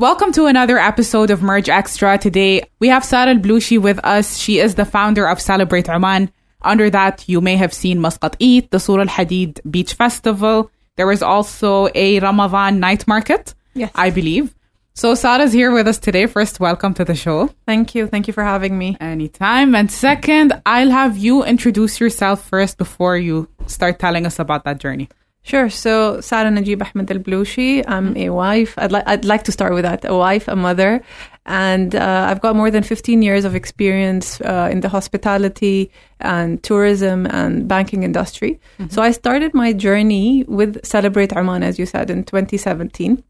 Welcome to another episode of Merge Extra. Today we have Sarah Balushi with us. She is the founder of Celebrate Oman. Under that, you may have seen Muscat Eat, the Sur Al Hadid Beach Festival. There is also a Ramadan night market, Yes. I believe. So Sarah's here with us today. First, welcome to the show. Thank you. Thank you for having me. Anytime. And second, I'll have you introduce yourself first before you start telling us about that journey. Sure. So, Sarah Najeeb Ahmed Al Balushi. I'm a wife. I'd, li- I'd like to start with that. A wife, a mother. And uh, I've got more than 15 years of experience uh, in the hospitality and tourism and banking industry. So, I started my journey with Celebrate Oman, as you said, in 2017.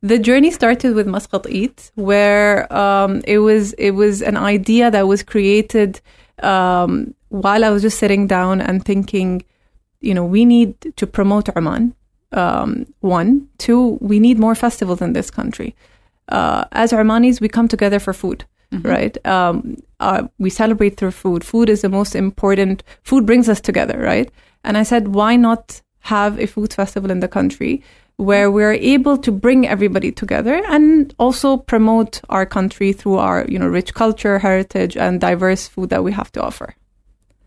The journey started with Muscat Eat, where um, it was it was an idea that was created um, while I was just sitting down and thinking, you know, we need to promote Oman. Um, one, two, we need more festivals in this country. Uh, as Omanis, we come together for food, right? Um, uh, we celebrate through food. Food is the most important. Food brings us together, right? And I said, why not have a food festival in the country where we're able to bring everybody together and also promote our country through our, you know, rich culture, heritage, and diverse food that we have to offer.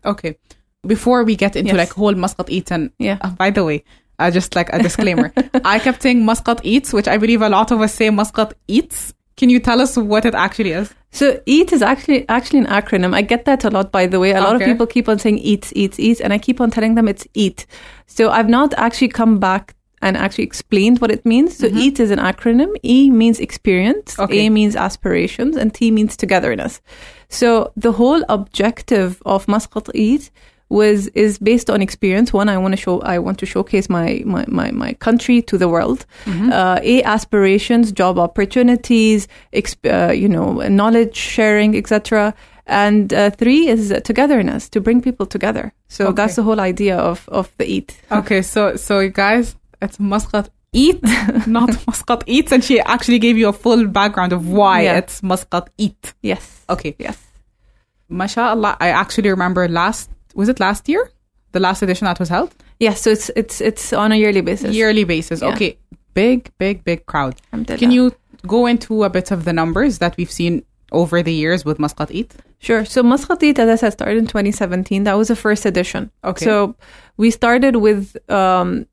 Okay. Before we get into Yes. like whole Muscat Eats and Yeah. uh, by the way, uh, just like a disclaimer, I kept saying Muscat Eats, which I believe a lot of us say Muscat Eats. Can you tell us what it actually is? So EAT is actually actually an acronym. I get that a lot, by the way. A lot of people keep on saying eats, eats, eats, and I keep on telling them it's eat. So I've not actually come back and actually explained what it means. So EAT is an acronym. E means experience, Okay. A means aspirations, and T means togetherness. So the whole objective of Muscat Eat was is based on experience. One, I want to show I want to showcase my my my, my country to the world. Uh, a aspirations, job opportunities, exp- uh, you know, knowledge sharing, etc. And uh, three is togetherness to bring people together. So Okay. that's the whole idea of of the eat. Okay, so so you guys, it's Muscat Eat, not Muscat Eats, and she actually gave you a full background of why Yeah. it's Muscat Eat. Yes. Okay, Yes. mashallah, I actually remember last was it last year, the last edition that was held, Yes. So it's it's it's on a yearly basis. yearly basis. Yeah. Okay, big, big, big crowd. Can you go into a bit of the numbers that we've seen over the years with Muscat Eat? Sure. So Muscat Eat, as I said, started in 2017. That was the first edition. Okay. So we started with um,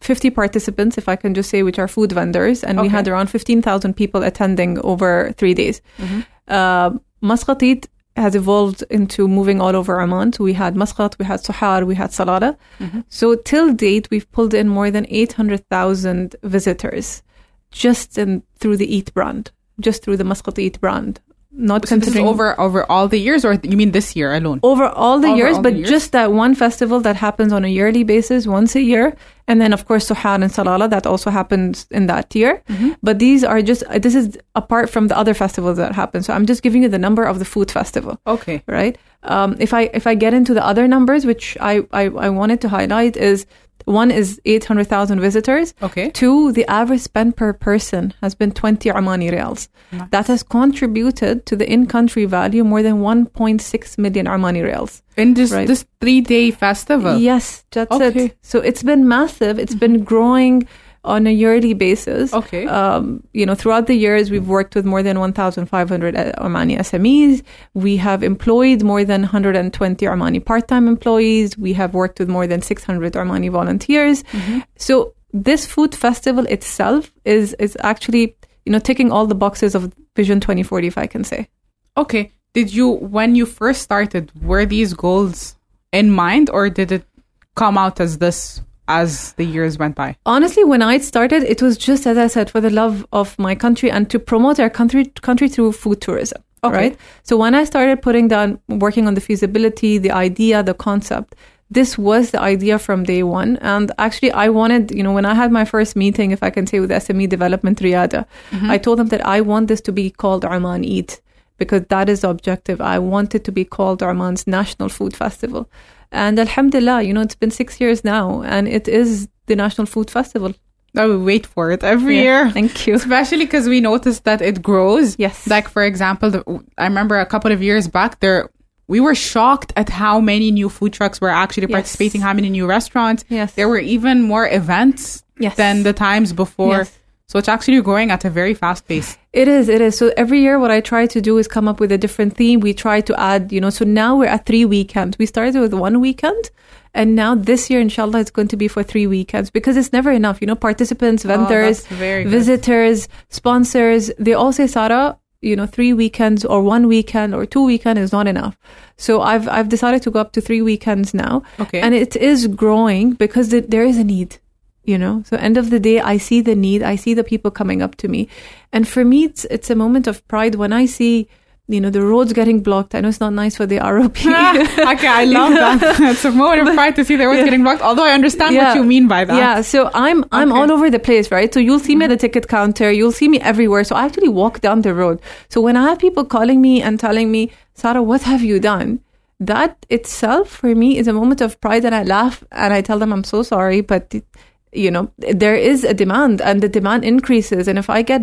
50 participants, if I can just say, which are food vendors, and we had around 15,000 people attending over three days. Mm-hmm. Uh, Muscat Eat has evolved into moving all over Oman. We had Muscat, we had Suhar, we had Salala. Mm-hmm. So till date, we've pulled in more than 800,000 visitors just in through the Eat brand, just through the Muscat Eat brand. Not So considering over over all the years, or you mean this year alone? over all the Over years, all but the years? just that one festival that happens on a yearly basis once a year. And then, of course, Suhar and Salala, that also happens in that year. Mm-hmm. But these are just, this is apart from the other festivals that happen. So I'm just giving you the number of the food festival, Okay. right? Um, if I, if I get into the other numbers, which I, I, I wanted to highlight is one is 800,000 visitors. Okay. Two, the average spend per person has been 20 Omani riyals. That has contributed to the in-country value more than 1.6 million Omani riyals. In this Right. this three day festival. Yes, that's Okay. it. So it's been massive. It's been growing on a yearly basis. Okay. Um, you know, throughout the years, we've worked with more than 1,500 Omani SMEs. We have employed more than 120 Omani part-time employees. We have worked with more than 600 Omani volunteers. So this food festival itself is is actually you know ticking all the boxes of Vision 2040, if I can say. Okay. Did you when you first started were these goals in mind, or did it come out as this as the years went by? Honestly, when I started, it was just as I said for the love of my country and to promote our country country through food tourism. Okay. Right. So when I started putting down, working on the feasibility, the idea, the concept, this was the idea from day one. And actually, I wanted, you know, when I had my first meeting, if I can say, with SME Development Riyada, mm-hmm. I told them that I want this to be called Oman Eat because that is the objective. I want it to be called Oman's National Food Festival. And Alhamdulillah, you know, it's been six years now, and it is the National Food Festival. Oh, I will wait for it every Yeah, year. Thank you. Especially because we noticed that it grows. Yes. Like for example, the, I remember a couple of years back there, we were shocked at how many new food trucks were actually Yes. participating, how many new restaurants. Yes. There were even more events Yes. than the times before. Yes. So it's actually growing at a very fast pace. It is, it is. So every year, what I try to do is come up with a different theme. We try to add, you know, so now we're at three weekends. We started with one weekend, and now this year, inshallah, it's going to be for three weekends because it's never enough. You know, participants, vendors, Oh, that's good. visitors, sponsors, they all say, Sarah, you know, three weekends or one weekend or two weekend is not enough. So I've I've decided to go up to three weekends now, Okay. and it is growing because th- there is a need you know so end of the day i see the need i see the people coming up to me and for me it's it's a moment of pride when i see you know the roads getting blocked i know it's not nice for the rop okay, I love that. it's a moment of pride to see the roads Yeah. getting blocked. Although I understand Yeah. what you mean by that. yeah so i'm i'm Okay. all over the place right so you'll see me at the mm-hmm. ticket counter you'll see me everywhere so i actually walk down the road so when i have people calling me and telling me sarah what have you done that itself for me is a moment of pride and i laugh and i tell them i'm so sorry but you know there is a demand and the demand increases and if i get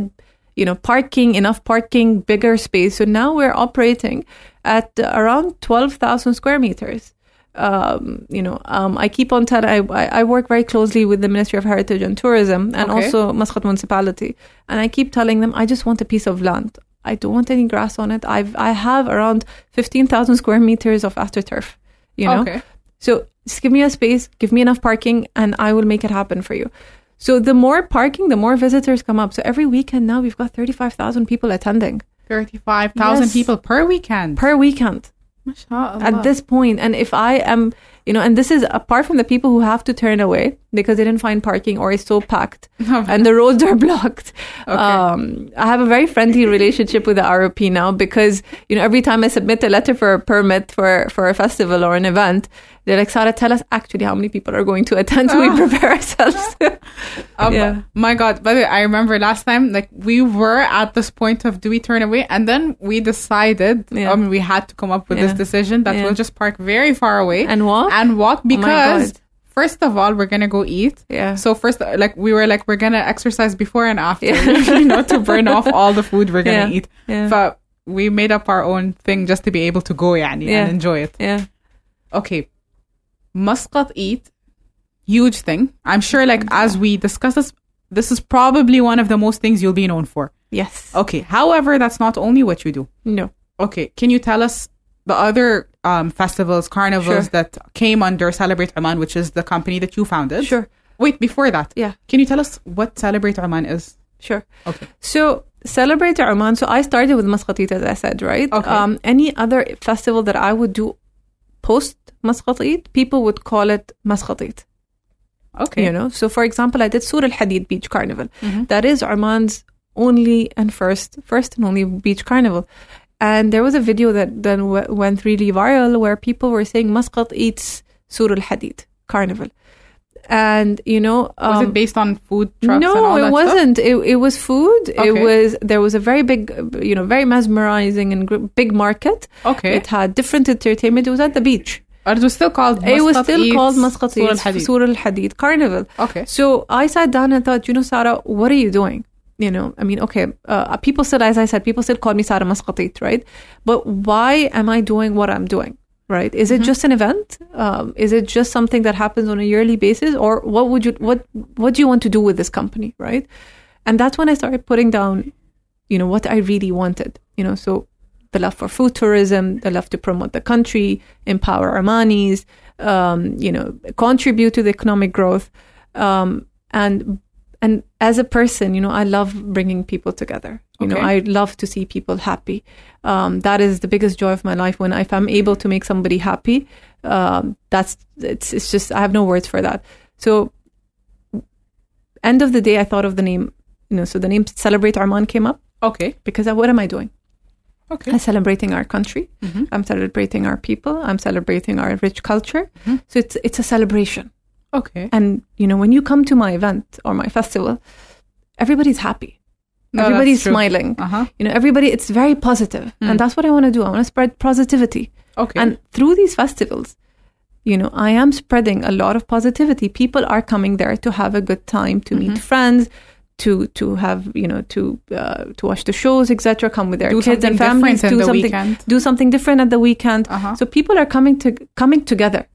you know parking enough parking bigger space so now we're operating at around 12000 square meters um, you know, um, I keep on telling, I, I work very closely with the Ministry of Heritage and Tourism and Okay. also Muscat Municipality. And I keep telling them, I just want a piece of land. I don't want any grass on it. I've, I have around 15,000 square meters of AstroTurf, you know? Okay. So just give me a space, give me enough parking, and I will make it happen for you. So the more parking, the more visitors come up. So every weekend now we've got 35,000 people attending Thirty-five thousand Yes. people per weekend. per weekend. At this point and if i am you know and this is apart from the people who have to turn away because they didn't find parking or it's so packed and the roads are blocked um, i have a very friendly relationship with the rop now because you know every time i submit a letter for a permit for for a festival or an event they're like sarah tell us actually how many people are going to attend so we prepare ourselves Um, Yeah. My God. By the way, I remember last time, like, we were at this point of do we turn away? And then we decided, Yeah. I mean, we had to come up with this decision that Yeah. we'll just park very far away and walk and walk because, God. first of all, we're going to go eat. yeah So first, like we were like, we're gonna exercise before and after, Yeah. you know, to burn off all the food we're gonna Yeah. eat. yeah But we made up our own thing just to be able to go, yani, Yeah. and enjoy it. yeah Okay, Muscat eat, huge thing. I'm sure, like as we discuss this, this is probably one of the most things you'll be known for. yes Okay, however, that's not only what you do. no Okay, can you tell us the other um, festivals, carnivals Sure. that came under Celebrate Oman, which is the company that you founded? sure Wait, before that, yeah can you tell us what Celebrate Oman is? Sure. Okay. So celebrate Oman. So I started with Muscat Eat, as I said, right? Okay. Um, any other festival that I would do post Muscat Eat, people would call it Muscat Eat. Okay. You know. So for example, I did Sur Al Hadid Beach Carnival. Mhm. That is Oman's only and first, first and only beach carnival. And there was a video that then w- went really viral where people were saying Muscat eats Sur Al Hadid Carnival. And you know, Was um, it based on food trucks? no, and all it wasn't. It, it was food. It was there was a very big, you know, very mesmerizing and big market. Okay. It had different entertainment. It was at the beach. It was still called. it was still Eats called Muscat Sur al-Hadid. Sur Al Hadid Carnival. Okay. So I sat down and thought, you know, Sarah, what are you doing? You know, I mean, okay, uh, people still, as I said, people still call me Sarah Muscat Eat, right? But why am I doing what I'm doing? Right? Is it just an event? Um, is it just something that happens on a yearly basis, or what would you what what do you want to do with this company? Right? And that's when I started putting down, you know, what I really wanted. You know, so the love for food tourism, the love to promote the country, empower Omanis, um, you know, contribute to the economic growth, um, and and as a person, you know, I love bringing people together. You know, I love to see people happy. Um, that is the biggest joy of my life. When if I'm able to make somebody happy, um, that's it's it's just I have no words for that. So, end of the day, I thought of the name. You know, so the name Celebrate Oman came up Okay. because I, what am I doing? Okay. I'm celebrating our country. Mhm. I'm celebrating our people. I'm celebrating our rich culture. Mhm. So it's it's a celebration. Okay. And you know, when you come to my event or my festival, everybody's happy. No, everybody's smiling. Uh huh. You know, everybody. It's very positive, Mm. and that's what I want to do. I want to spread positivity. Okay. And through these festivals, you know, I am spreading a lot of positivity. People are coming there to have a good time, to meet Mhm. friends, to to have you know to uh, to watch the shows, etc. Come with their do kids and families. do something weekend. do something different at the weekend. Uh huh. So people are coming to coming together.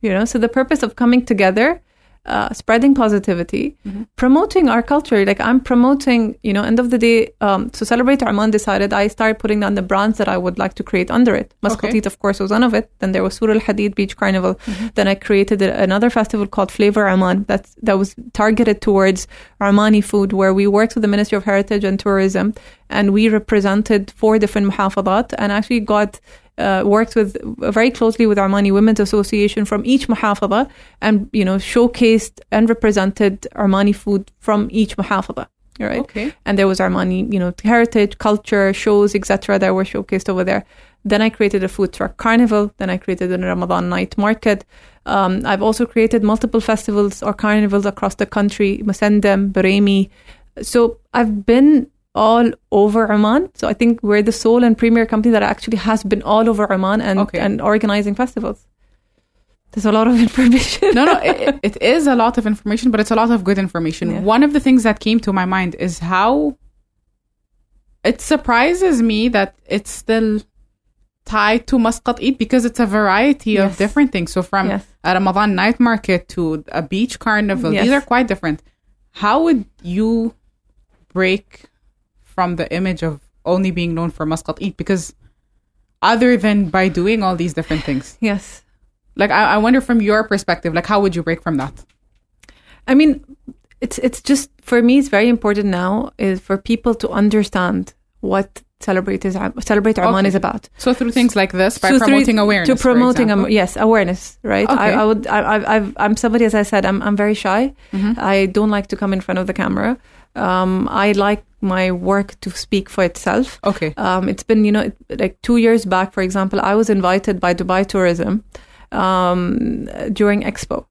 You know, so the purpose of coming together uh, spreading positivity, Mm-hmm. promoting our culture. Like I'm promoting, you know, end of the day, um, to celebrate Oman decided I started putting down the brands that I would like to create under it. Muscat Okay. of course, was one of it. Then there was Sur Al Hadid Beach Carnival. Mm-hmm. Then I created a- another festival called Flavor Oman that's, that was targeted towards Omani food, where we worked with the Ministry of Heritage and Tourism and we represented four different muhafadat and actually got uh, worked with very closely with Omani Women's Association from each muhafada and you know showcased and represented Omani food from each muhafada. Right Okay. and there was Omani, you know, heritage, culture, shows, etc. that were showcased over there. Then I created a food truck carnival. Then I created a Ramadan night market. Um, I've also created multiple festivals or carnivals across the country, Musandam, Buraimi. So I've been all over Oman. So I think we're the sole and premier company that actually has been all over Oman and, Okay. and organizing festivals. There's a lot of information. no, no, it, it is a lot of information, but it's a lot of good information. Yeah. One of the things that came to my mind is how it surprises me that it's still tied to Muscat Eat because it's a variety of different things. So from Yes. a Ramadan night market to a beach carnival, these are quite different. How would you break from the image of only being known for Muscat Eat? Because other than by doing all these different things, yes. like I, I wonder from your perspective, like how would you break from that? I mean, it's it's just for me. It's very important now is for people to understand what celebrate is celebrate Oman Okay. is about. So through things like this, by So through- promoting awareness, to promoting am- example. yes awareness, right? Okay. I, I would. I, I, I've, I'm somebody as I said. I'm I'm very shy. Mm-hmm. I don't like to come in front of the camera. Um, I like my work to speak for itself. okay, Um, it's been, you know, like two years back, for example, I was invited by Dubai Tourism um, during Expo.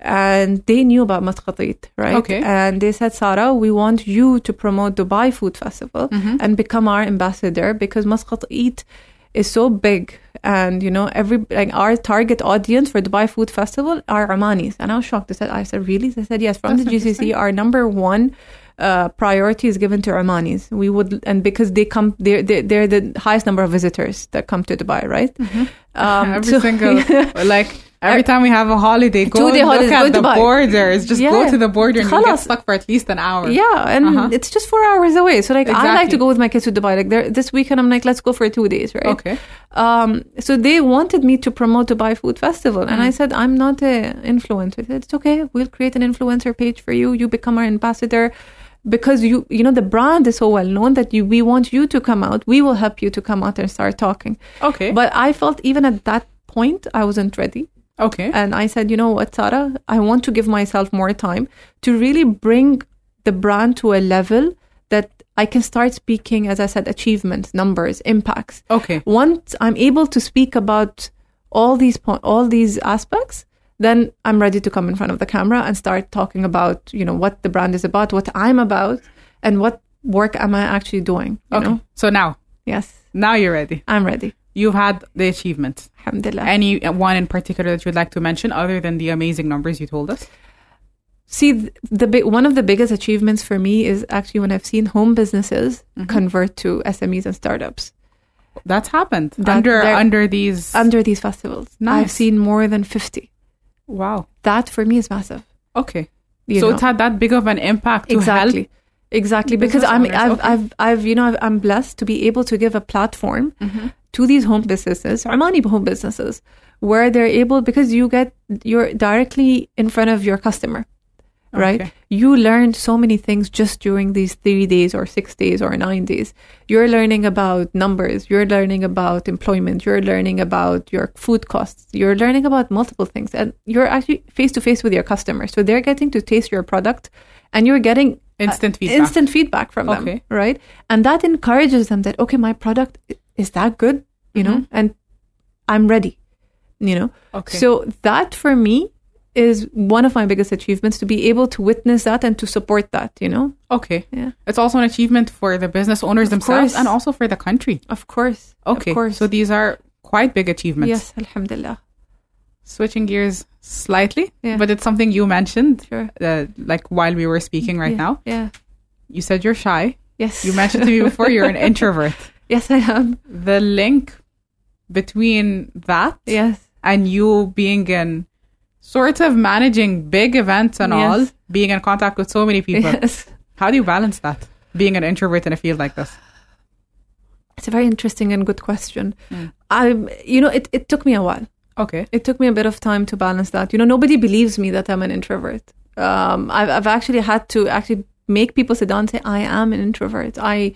And they knew about Muscat Eat, right? Okay. And they said, Sarah, we want you to promote Dubai Food Festival Mm-hmm. and become our ambassador because Muscat Eat is so big. And, you know, every, like our target audience for Dubai Food Festival are Omanis. And I was shocked. They said, I said, really? They said, yes, from That's the GCC, our number one uh, priority is given to Omanis. We would, and because they come, they're, they're, they're the highest number of visitors that come to Dubai, right? Um, every so- single like every time we have a holiday, go look holiday, at the Dubai. borders. Just go to the border and you get stuck for at least an hour. yeah, and Uh-huh. it's just four hours away. So like, I like to go with my kids to Dubai. Like this weekend, I'm like, let's go for two days, right? Okay. Um, so they wanted me to promote Dubai Food Festival, and Mm. I said, I'm not an influencer. They said, it's okay. We'll create an influencer page for you. You become our ambassador. Because you, you know, the brand is so well known that you, we want you to come out. We will help you to come out and start talking. Okay. But I felt even at that point, I wasn't ready. okay. And I said, you know what, Sarah, I want to give myself more time to really bring the brand to a level that I can start speaking, as I said, achievements, numbers, impacts. okay. Once I'm able to speak about all these po- all these aspects, then I'm ready to come in front of the camera and start talking about, you know, what the brand is about, what I'm about, and what work am I actually doing. You Okay. know? So now, Yes, now you're ready. I'm ready. You've had the achievements. Alhamdulillah. Any one in particular that you'd like to mention other than the amazing numbers you told us? See, th- the big, one of the biggest achievements for me is actually when I've seen home businesses Mm-hmm. convert to SMEs and startups That's happened That under under these. under these festivals. Nice. I've seen more than 50. Wow. That for me is massive. Okay. you so know. it's had that big of an impact to exactly. help. Exactly, because I'm, owners, I've, okay. I've, I've, you know, I've, I'm blessed to be able to give a platform Mm-hmm. to these home businesses, Omani home businesses, where they're able because you get you're directly in front of your customer, right? Okay. You learn so many things just during these three days or six days or nine days. You're learning about numbers. You're learning about employment. You're learning about your food costs. You're learning about multiple things, and you're actually face to face with your customers. So they're getting to taste your product, and you're getting Instant feedback. instant feedback from them Okay. right and that encourages them that okay my product is that good you know Mm-hmm. and i'm ready you know Okay. so that for me is one of my biggest achievements to be able to witness that and to support that you know Okay. yeah It's also an achievement for the business owners Of themselves course. and also for the country. of course Okay. of course So these are quite big achievements. yes alhamdulillah Switching gears slightly, Yeah. but it's something you mentioned, sure uh, like while we were speaking right yeah. now. yeah You said you're shy. yes You mentioned to me before you're an introvert. yes i am The link between that yes and you being an Sort of managing big events and Yes. all, being in contact with so many people. Yes. How do you balance that? Being an introvert in a field like this. It's a very interesting and good question. Mm. I, you know, it, it took me a while. Okay. It took me a bit of time to balance that. You know, nobody believes me that I'm an introvert. Um, I've, I've actually had to actually make people sit down and say, I am an introvert. I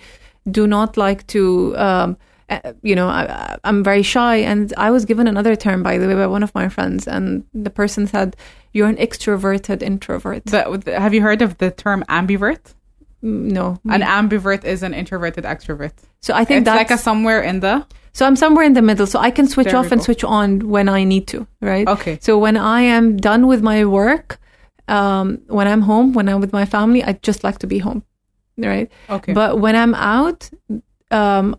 do not like to, um, uh, you know, I, I'm very shy. And I was given another term, by the way, by one of my friends. And the person said, You're an extroverted introvert. But have you heard of the term ambivert? Mm, no. An ambivert is an introverted extrovert. so I think It's that's like a somewhere in the. So I'm somewhere in the middle. So I can switch There off and switch on when I need to, right? Okay. So when I am done with my work, um, when I'm home, when I'm with my family, I just like to be home, right? Okay. But when I'm out, um,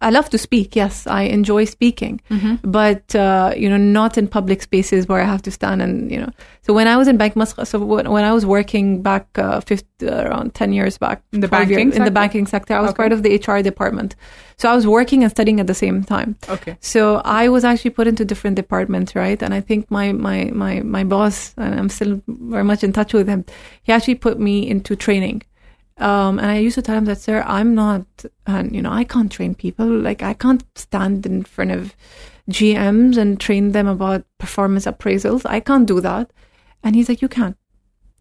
I, love to speak. Yes, I enjoy speaking, Mm-hmm. but uh, you know, not in public spaces where I have to stand and you know. So when I was in Bank Muscat, so when, when I was working back uh, 50, around ten years back, In the 12 years- banking in the sector? banking sector, I was Okay. part of the HR department. So I was working and studying at the same time. okay. So I was actually put into different departments, right? And I think my my my my boss, and I'm still very much in touch with him. He actually put me into training, um, and I used to tell him that, sir, I'm not, and you know, I can't train people. Like I can't stand in front of GMs and train them about performance appraisals. I can't do that. And he's like, you can,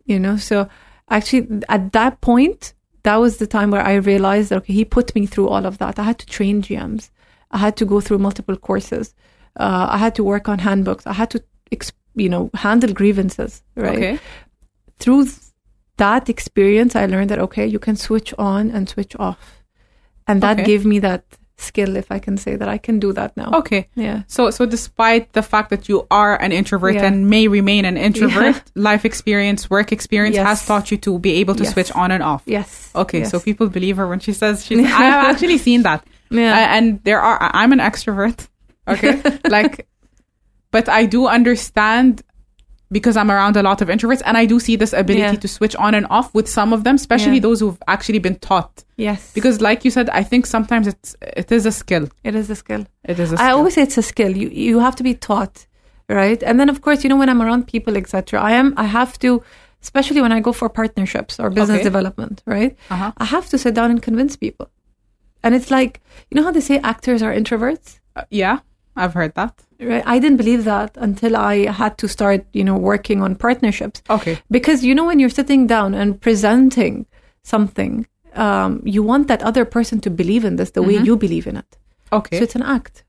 you know. So actually, at that point, that was the time where I realized that okay, he put me through all of that. I had to train GMs. I had to go through multiple courses. Uh, I had to work on handbooks. I had to, you know, handle grievances. Right Okay. through th- that experience, I learned that okay, you can switch on and switch off, and that Okay. gave me that skill, if I can say that I can do that now. Okay. Yeah. So, so despite the fact that you are an introvert Yeah. and may remain an introvert, life experience, work experience Yes. has taught you to be able to Yes. switch on and off. Yes. Okay, Yes. so people believe her when she says she's. I have actually seen that, Yeah. Uh, and there are. I'm an extrovert. Okay, like, but I do understand because I'm around a lot of introverts, and I do see this ability Yeah. to switch on and off with some of them, especially Yeah. those who've actually been taught. yes. Because, like you said, I think sometimes it's it is a skill. it is a skill. It is a I skill. I always say it's a skill. You you have to be taught, right? And then of course, you know, when I'm around people, etc., I am I have to, especially when I go for partnerships or business Okay. development, right? Uh-huh. I have to sit down and convince people. And it's like, you know how they say actors are introverts? Uh, yeah, I've heard that. Right i didn't believe that until i had to start you know working on partnerships Okay. because you know when you're sitting down and presenting something um, you want that other person to believe in this the way you believe in it Okay. so it's an act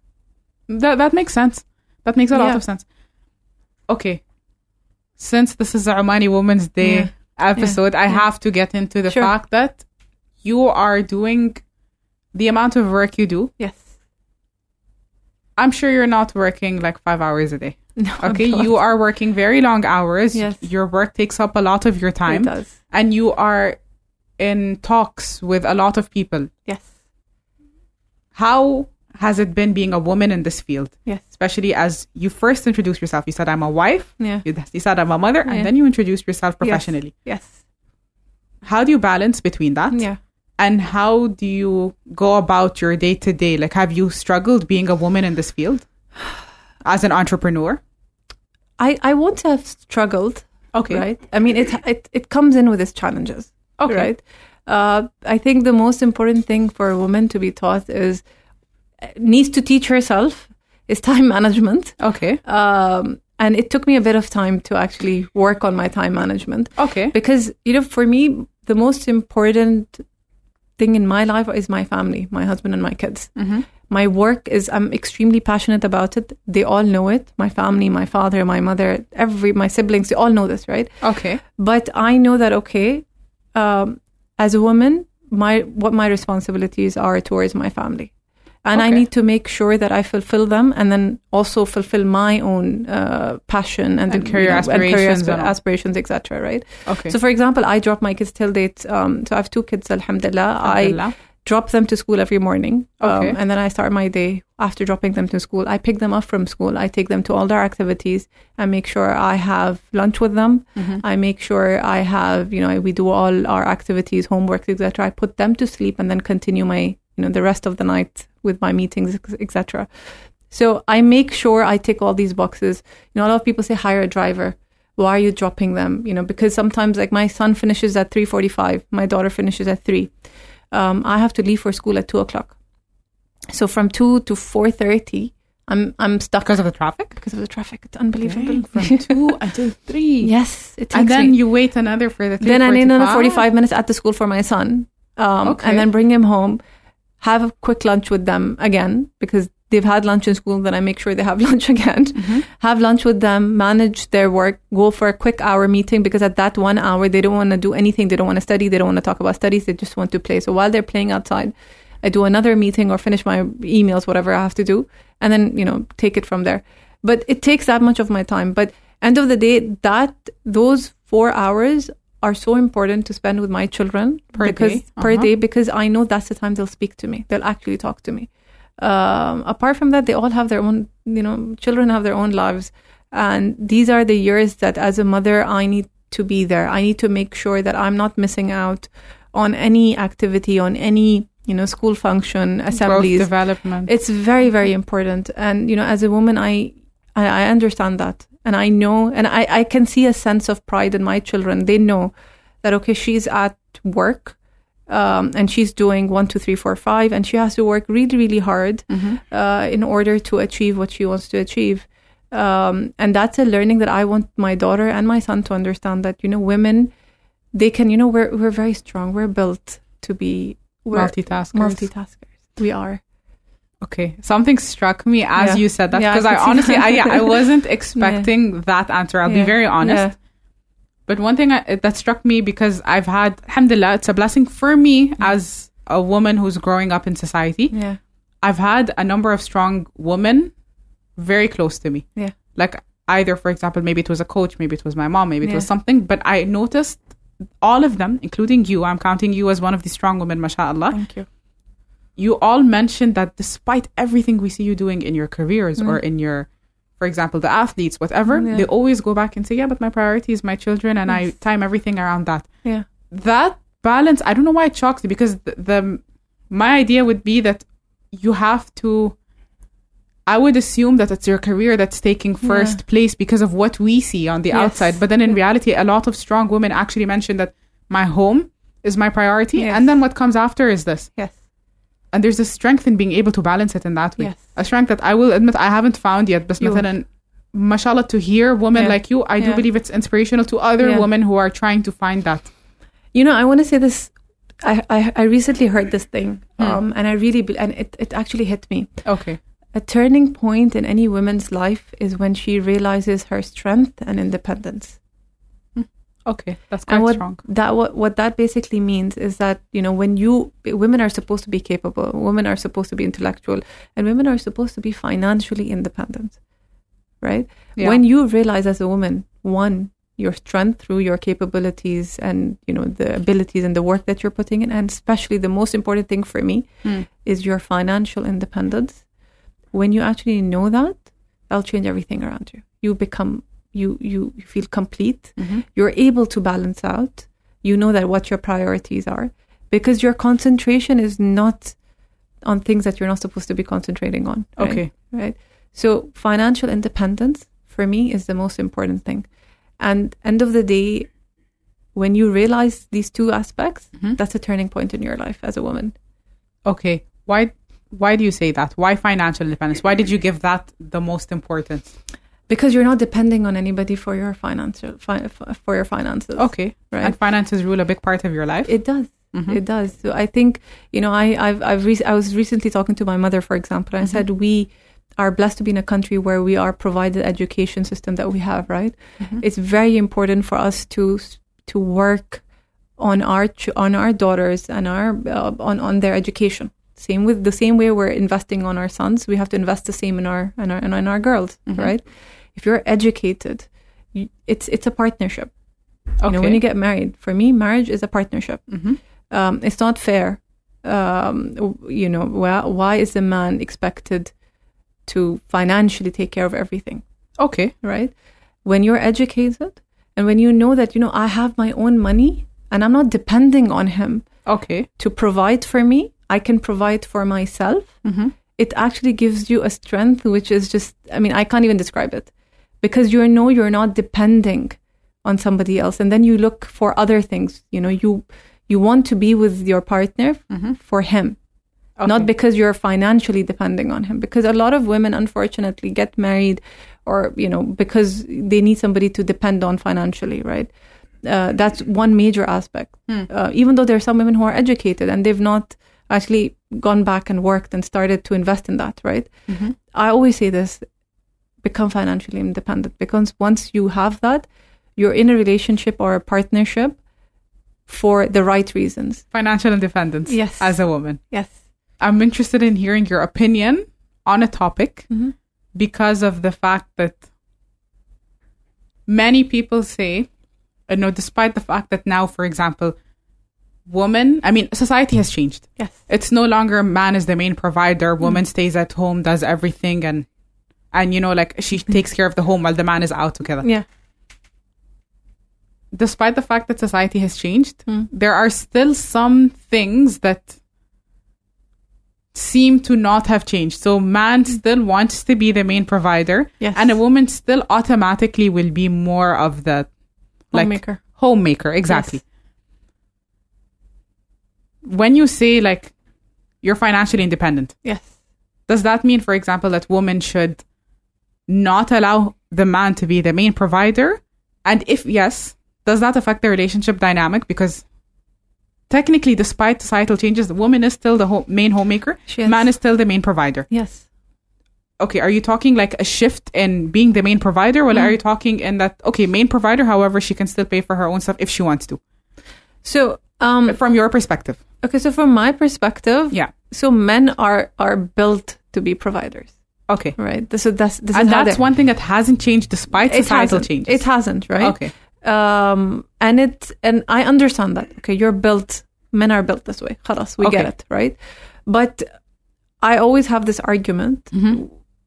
That that makes sense. That makes a lot of sense. Okay. Since this is a Omani Women's Day Yeah. episode, I have to get into the Sure. fact that you are doing the amount of work you do. yes I'm sure you're not working like five hours a day. no, Okay. You are working very long hours. Yes. Your work takes up a lot of your it time. does And you are in talks with a lot of people. yes How has it been being a woman in this field? yes especially as you first introduced yourself. You said, I'm a wife. yeah You, you said, I'm a mother. Yeah. And then you introduced yourself professionally. yes How do you balance between that? yeah And how do you go about your day to day? Like, have you struggled being a woman in this field as an entrepreneur? i i won't have struggled Okay. right i mean it it, it comes in with its challenges Okay. right uh, i think the most important thing for a woman to be taught is uh, needs to teach herself is time management Okay. um, and it took me a bit of time to actually work on my time management Okay. because you know for me the most important thing in my life is my family my husband and my kids. Mhm. my work is i'm extremely passionate about it. They all know it. My family my father my mother every my siblings they all know this right? Okay. but i know that okay um, as a woman my what my responsibilities are towards my family and i need to make sure that i fulfill them and then also fulfill my own uh, passion and, And career aspirations aspi- and all. aspirations etc right Okay. so for example i drop my kids till date um, so i have two kids alhamdulillah alhamdulillah. i drop them to school every morning Okay. um, and then i start my day after dropping them to school i pick them up from school i take them to all their activities i make sure i have lunch with them Mhm. i make sure i have you know we do all our activities homework etc i put them to sleep and then continue my you know the rest of the night with my meetings etc So I make sure I tick all these boxes. You know, a lot of people say hire a driver. Why are you dropping them? You know, because sometimes like my son finishes at three forty-five, my daughter finishes at three. Um, I have to leave for school at two o'clock. So from two to four thirty, I'm I'm stuck Because of the traffic? because of the traffic. It's unbelievable. From two until three. yes, it takes And then me. you wait another for the three. then I need another 45 minutes at the school for my son. Um, Okay. And then bring him home, have a quick lunch with them again because they've had lunch in school. Then I make sure they have lunch again. Mm-hmm. Have lunch with them, manage their work, go for a quick hour meeting because at that one hour, they don't want to do anything. They don't want to study. They don't want to talk about studies. They just want to play. So while they're playing outside, I do another meeting or finish my emails, whatever I have to do, and then, you know, take it from there. But it takes that much of my time. But end of the day, that those four hours are so important to spend with my children Per because day? per Uh-huh. day because I know that's the time they'll speak to me. They'll actually talk to me. Um, apart from that, they all have their own, you know, children have their own lives, and these are the years that, as a mother, I need to be there. I need to make sure that I'm not missing out on any activity, on any, you know, school function, Growth assemblies. development. It's very, very important. And, you know, as a woman, I, I, I understand that. And I know, and I, I can see a sense of pride in my children. They know that, okay, she's at work um, and she's doing one, two, three, four, five, and she has to work really, really hard uh, in order to achieve what she wants to achieve. Um, and that's a learning that I want my daughter and my son to understand that, you know, women, they can, you know, we're, we're very strong. We're built to be we're Multitaskers. multitaskers. We are. Okay, something struck me as Yeah. you said that Yeah, I because I, honestly. I, yeah, I wasn't expecting that answer. I'll be very honest. Yeah. But one thing I, that struck me because I've had, alhamdulillah, it's a blessing for me as a woman who's growing up in society. Yeah. I've had a number of strong women very close to me. Yeah. Like either, for example, maybe it was a coach, maybe it was my mom, maybe it was something. But I noticed all of them, including you, I'm counting you as one of the strong women, mashallah. Thank you. You all mentioned that despite everything we see you doing in your careers or in your, for example, the athletes, whatever, Mm. Yeah. they always go back and say, yeah, but my priority is my children and I time everything around that. Yeah. That balance, I don't know why it shocks me because the, the my idea would be that you have to I would assume that it's your career that's taking first place because of what we see on the Yes. outside. But then in reality, a lot of strong women actually mention that my home is my priority, Yes. and then what comes after is this. Yes And there's a strength in being able to balance it in that way. Yes. A strength that I will admit I haven't found yet. But You- مثلا, mashallah, to hear women Yeah. like you, I do Yeah. believe it's inspirational to other Yeah. women who are trying to find that. You know, I want to say this. I, I, I recently heard this thing, Hmm. um, and I really, be- and it, it actually hit me. Okay. A turning point in any woman's life is when she realizes her strength and independence. Okay. That's quite and what strong. that what what that basically means is that you know when you women are supposed to be capable, women are supposed to be intellectual, and women are supposed to be financially independent, right? Yeah. When you realize as a woman, one, your strength through your capabilities and you know the abilities and the work that you're putting in, and especially the most important thing for me Hmm. is your financial independence. When you actually know that, that'll change everything around you. You become you you, feel complete Mhm. you're able to balance out. You know that what your priorities are because your concentration is not on things that you're not supposed to be concentrating on. right? Okay. Right. So financial independence for me is the most important thing. And end of the day, when you realize these two aspects, Mhm. that's a turning point in your life as a woman. Okay. Why why do you say that? Why financial independence? Why did you give that the most importance? Because you're not depending on anybody for your financial fi- for your finances. Okay. Right. And finances rule a big part of your life. It does. Mhm. It does. So I think you know I I've I've re- I was recently talking to my mother, for example, and I said we are blessed to be in a country where we are provided education system that we have. Right. Mhm. It's very important for us to to work on our ch- on our daughters and our uh, on on their education. Same with the same way we're investing on our sons, we have to invest the same in our in our, in our girls. Mhm. Right. If you're educated, you, it's it's a partnership. okay. You know, when you get married, for me, marriage is a partnership Mhm. um, it's not fair. Um, you know, why, why is a man expected to financially take care of everything, Okay. right? When you're educated and when you know that, you know, I have my own money and I'm not depending on him Okay. to provide for me, I can provide for myself. Mm-hmm. it actually gives you a strength which is just i mean i can't even describe it because you know you're not depending on somebody else. And then you look for other things. You know you you want to be with your partner for him not because you're financially depending on him. Because a lot of women unfortunately get married or you know because they need somebody to depend on financially right? Uh, that's one major aspect. Uh, even though there are some women who are educated and they've not actually gone back and worked and started to invest in that right? I always say this become financially independent because once you have that you're in a relationship or a partnership for the right reasons Financial independence. Yes. As a woman. yes I'm interested in hearing your opinion on a topic Mhm. because of the fact that many people say, you know, despite the fact that now, for example, woman, I mean, society has changed. yes It's no longer man is the main provider, woman stays at home, does everything, and and you know, like she takes care of the home while the man is out together. yeah Despite the fact that society has changed, Mm. there are still some things that seem to not have changed. So man still wants to be the main provider, Yes. and a woman still automatically will be more of the like Homemaker. homemaker. Exactly. Yes. When you say like you're financially independent, yes does that mean, for example, that women should not allow the man to be the main provider? And if yes, does that affect the relationship dynamic? Because technically, despite societal changes, the woman is still the ho- main homemaker, man is still the main provider. yes Okay, are you talking like a shift in being the main provider, or are you talking in that okay, main provider? However, she can still pay for her own stuff if she wants to. so um From your perspective, okay so from my perspective yeah, so men are are built to be providers Okay. Right. This, so that's this and that's one thing that hasn't changed despite it societal change. It hasn't, right? Okay. Um, and it and I understand that. Okay, you're built. Men are built this way. We okay. get it, right? But I always have this argument mm-hmm.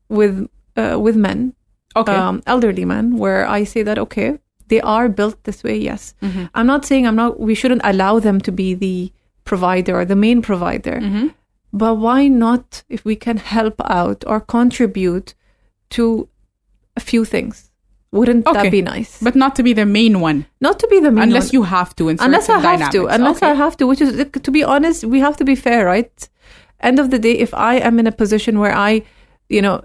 with uh, with men, okay, um, elderly men, where I say that okay, they are built this way. Yes, mm-hmm. I'm not saying I'm not. We shouldn't allow them to be the provider or the main provider. Mm-hmm but why not if we can help out or contribute to a few things wouldn't Okay. that be nice but not to be the main one. not to be the main unless one. you have to unless I have to, unless Okay. I have to, which is to be honest, we have to be fair, right? End of the day, if I am in a position where I, you know,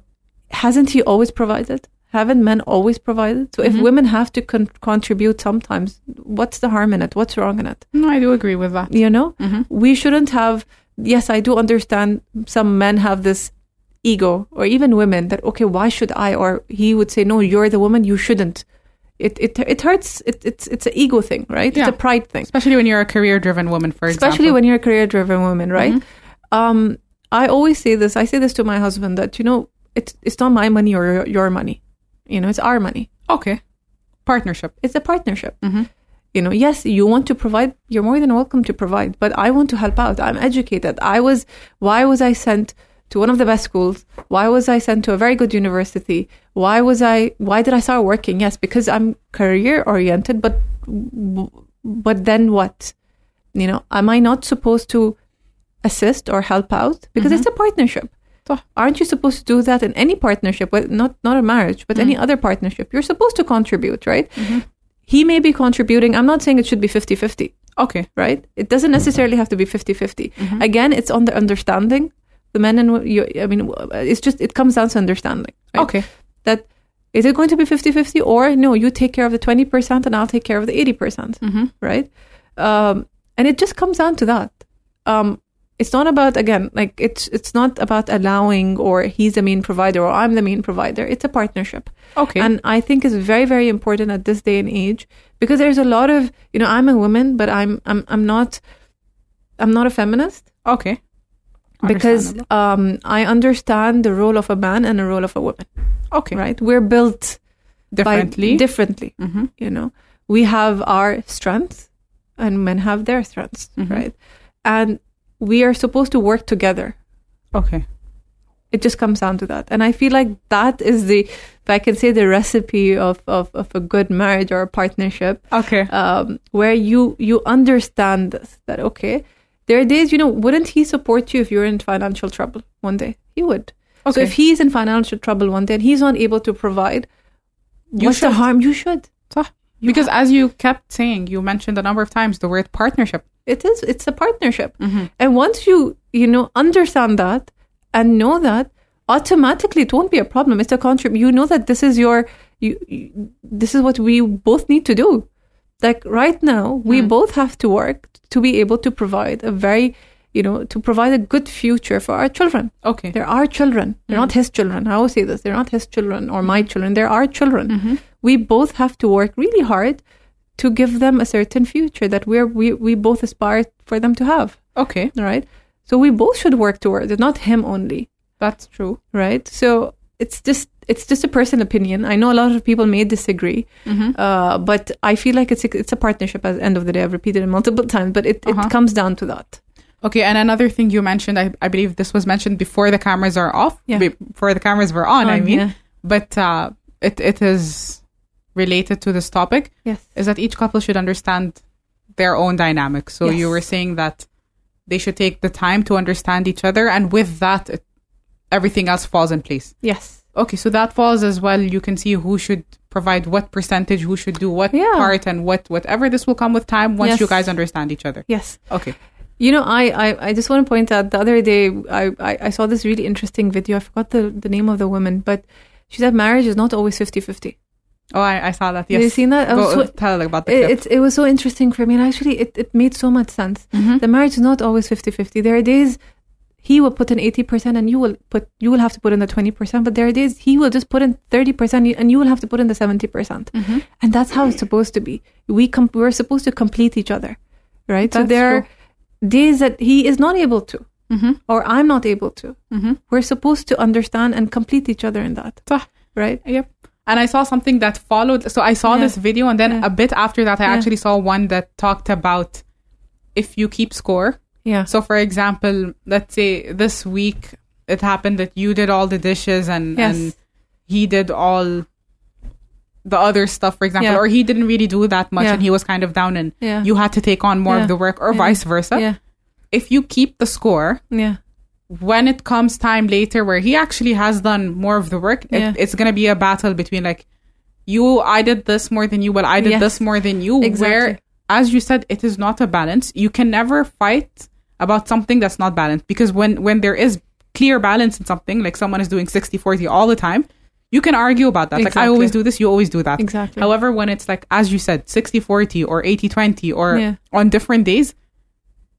hasn't he always provided? Haven't men always provided? So Mm-hmm. if women have to con- contribute sometimes, what's the harm in it? What's wrong in it? No, I do agree with that. You know, Mhm. we shouldn't have. Yes, I do understand some men have this ego, or even women that okay, why should I? Or he would say, no, you're the woman, you shouldn't. It it it hurts. It, it's it's an ego thing, right? Yeah. It's a pride thing Especially when you're a career-driven woman, for especially example. Mm-hmm. when you're a career driven woman right um i always say this i say this to my husband that you know it's it's not my money or your, your money you know it's our money okay, partnership. it's a partnership Mhm. You know yes you want to provide you're more than welcome to provide but i want to help out. I'm educated. I was why was i sent to one of the best schools? Why was i sent to a very good university? Why was i why did i start working? Yes because i'm career oriented but but then what? You know am i not supposed to assist or help out? Because it's mm-hmm. a partnership. Aren't you supposed to do that in any partnership with not not a marriage but any mm. other partnership? You're supposed to contribute right mm-hmm. He may be contributing i'm not saying it should be 50-50 Okay, right? It doesn't necessarily have to be 50-50 again it's on the understanding. The men and you, i mean it's just it comes down to understanding right? okay, that is it going to be 50-50 or no you take care of the 20% and i'll take care of the 80% Mhm. right? Um, and it just comes down to that. Um, it's not about again like it's it's not about allowing or he's the main provider or i'm the main provider it's a partnership okay. and i think it's very very important at this day and age because there's a lot of you know i'm a woman but i'm i'm, I'm not i'm not a feminist okay. because um, i understand the role of a man and the role of a woman okay, right we're built differently. by differently Mhm. you know we have our strengths and men have their strengths Mhm. right and we are supposed to work together Okay, it just comes down to that and i feel like that is the if i can say the recipe of of, of a good marriage or a partnership okay. um, where you you understand this that okay There are days, you know, wouldn't he support you if you're in financial trouble one day? He would. So Okay. if he's in financial trouble one day and he's not able to provide, You what's the harm? You should. صح. Because as you kept saying, you mentioned a number of times the word partnership. It is. It's a partnership. Mhm. And once you, you know, understand that and know that, automatically it won't be a problem. It's a contrib. You know that this is your, you, you, this is what we both need to do. Like right now, we both have to work to be able to provide a very, you know, to provide a good future for our children. Okay. They're our children. They're not his children. I always say this. They're not his children or my children. They're our children. We both have to work really hard to give them a certain future that we're, we, we both aspire for them to have. Okay. Right? So we both should work towards it, not him only. That's true. Right? So it's just it's just a personal opinion. I know a lot of people may disagree, uh, but I feel like it's a, it's a partnership. At the end of the day, I've repeated it multiple times, but it, Uh-huh. it comes down to that. Okay, and another thing you mentioned, I, I believe this was mentioned before the cameras are off, Yeah. before the cameras were on, I mean, yeah. but uh, it, it is related to this topic, Yes. is that each couple should understand their own dynamic. So you were saying that they should take the time to understand each other, and with that, it, everything else falls in place. Yes. Okay, so that falls as well. You can see who should provide what percentage, who should do what Yeah. part, and what whatever. This will come with time once Yes. you guys understand each other. Yes. Okay. You know, I, I, I just want to point out the other day I, I, I saw this really interesting video. I forgot the, the name of the woman, but she said marriage is not always 50 50. Oh, I, I saw that. Have you seen that? I was Go, so- tell about the It, clip. it's, it was so interesting for me. And actually, it, it made so much sense. Mhm. The marriage is not always 50 50. There are days he will put in 80% and you will put you will have to put in the 20%. But there are days he will just put in 30% and you will have to put in the 70%. percent Mhm. And that's how it's supposed to be. We com- we're supposed to complete each other. Right? so there are days that he is not able to. Mhm. or I'm not able to. Mhm. We're supposed to understand and complete each other in that, right? Yep. And I saw something that followed. So I saw Yeah. this video, and then Yeah. a bit after that, I Yeah. actually saw one that talked about if you keep score. Yeah. So, for example, let's say this week it happened that you did all the dishes and Yes. and he did all the other stuff, for example, Yeah. or he didn't really do that much Yeah. and he was kind of down and Yeah. you had to take on more of the work, or vice versa. yeah. If you keep the score, Yeah. when it comes time later where he actually has done more of the work, it- it's going to be a battle between like, you, I did this more than you, but I did Yes. this more than you. Exactly. Where, as you said, it is not a balance. You can never fight about something that's not balanced because when, when there is clear balance in something, like someone is doing 60 40 all the time, you can argue about that. Like, I always do this, you always do that. Exactly. However, when it's like, as you said, 60 40 or 80 20 or Yeah. on different days,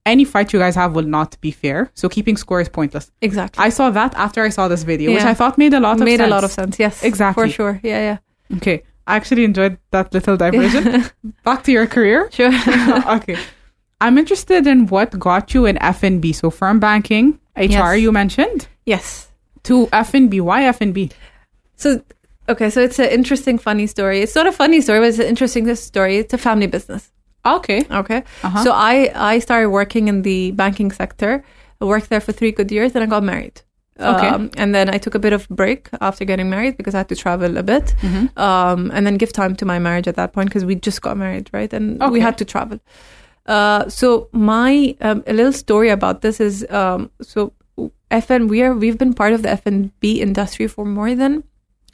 any fight you guys have will not be fair. So keeping score is pointless. Exactly. I saw that after I saw this video, which I thought made a lot of made sense. a lot of sense. Yes, Exactly. for sure. Yeah, yeah. Okay, I actually enjoyed that little diversion. Back to your career. Sure. okay, I'm interested in what got you in F and B. So firm banking, HR, Yes. you mentioned yes. to F and B. Why F and B? So, okay, so it's an interesting, funny story. It's not a funny story, but it's an interesting story. It's a family business. Okay, Okay. Uh-huh. So I I started working in the banking sector. I worked there for three good years, and I got married. Okay. Um, and then I took a bit of break after getting married because I had to travel a bit, Mm-hmm. um, and then give time to my marriage at that point because we just got married, right? And we had to travel. Uh, so my um, a little story about this is um, so FN we are we've been part of the FNB industry for more than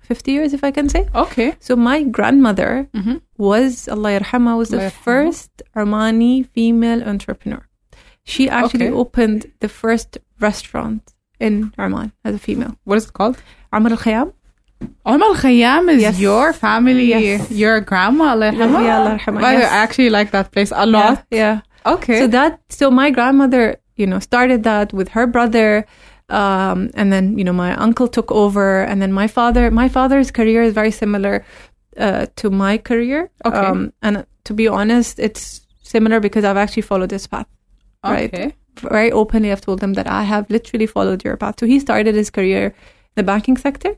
fifty years, if I can say. okay, So my grandmother Mhm. was Allah yarhamha was the Allah first Omani female entrepreneur. She actually Okay. opened the first restaurant in Oman as a female. what is it called? Amr al Khayyam. Om Al Khayyam is Yes. your family, Yes. your grandma. Allah yarhamha? Yeah, Allah yarhamha, By the way, yes. I actually like that place a lot. Yeah, yeah. Okay, So that so my grandmother, you know, started that with her brother. Um, and then you know my uncle took over, and then my father. My father's career is very similar uh, to my career. Okay. Um, and to be honest, it's similar because I've actually followed this path. right. okay, very openly I've told him that I have literally followed your path. So he started his career in the banking sector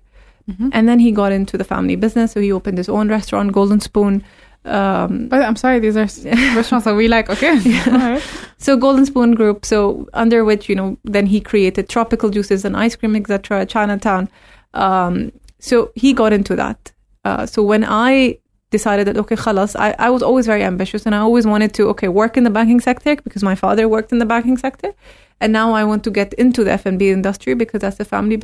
Mhm. and then he got into the family business. So he opened his own restaurant, Golden Spoon. Um, But I'm sorry, these are restaurants that we like. Okay, Alright. so Golden Spoon Group, so under which, you know, then he created tropical juices and ice cream, etc., Chinatown. Um, so he got into that. Uh, so when I decided that okay, khalas, I, I was always very ambitious and I always wanted to okay work in the banking sector because my father worked in the banking sector, and now I want to get into the F and B industry because that's a family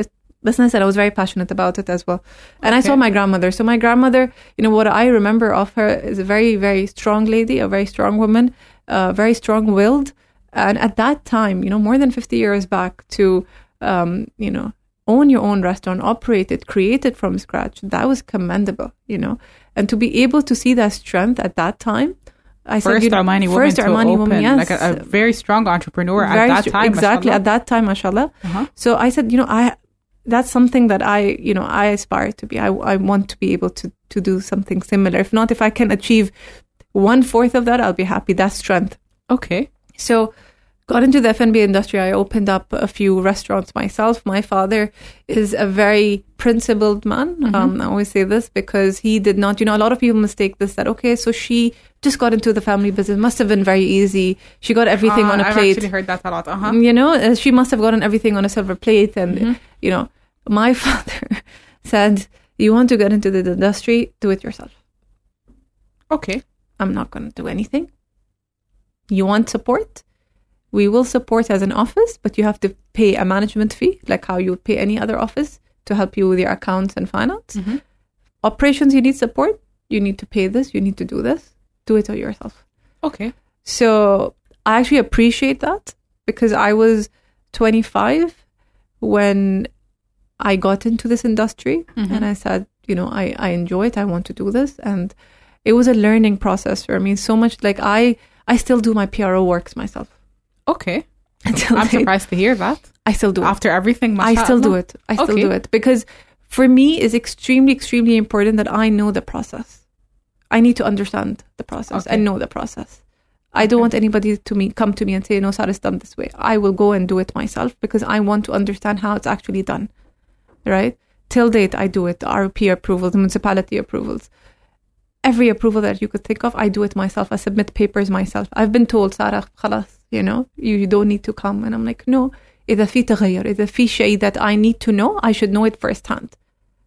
bus- business and I was very passionate about it as well. And I saw my grandmother. So my grandmother, you know, what I remember of her is a very very strong lady, a very strong woman, uh, very strong willed, and at that time, you know, more than fifty years back, to um, you know own your own restaurant, operate it, create it from scratch. That was commendable, you know. And to be able to see that strength at that time, I said, First know, Omani woman first Omani open, woman, yes, like a, a very strong entrepreneur at that time. exactly mashallah. at that time, mashallah. Uh-huh. So I said, you know, I that's something that I, you know, I aspire to be. I, I want to be able to to do something similar. If not, if I can achieve one fourth of that, I'll be happy. That's strength. Okay. So got into the F&B industry. I opened up a few restaurants myself. My father is a very principled man. Um, I always say this because he did not, you know, a lot of people mistake this that, okay, so she just got into the family business. Must have been very easy. She got everything Uh, on a I've plate. actually heard that a lot. Uh-huh. You know, uh, she must have gotten everything on a silver plate. And, you know, my father said, you want to get into the industry, do it yourself. Okay. I'm not going to do anything. You want support? We will support as an office, but you have to pay a management fee, like how you would pay any other office to help you with your accounts and finance. Mhm. Operations, you need support. You need to pay this. You need to do this. Do it all yourself. Okay. So I actually appreciate that because I was 25 when I got into this industry Mhm. and I said, you know, I, I enjoy it. I want to do this. And it was a learning process for me. So much like I, I still do my PRO works myself. Okay. Until I'm date. surprised to hear that. I still do it. After everything, I still do it. I still Okay. do it because for me it's extremely, extremely important that I know the process. I need to understand the process Okay. and know the process. I don't Okay. want anybody to me come to me and say, "No, Sarah's done this way." I will go and do it myself because I want to understand how it's actually done. Right? Till date, I do it. The RP approvals, the municipality approvals, every approval that you could think of, I do it myself. I submit papers myself. I've been told, Sarah, خلاص, you know, you, you don't need to come, and I'm like, no. إذا في تغير, إذا في شيء that I need to know, I should know it firsthand,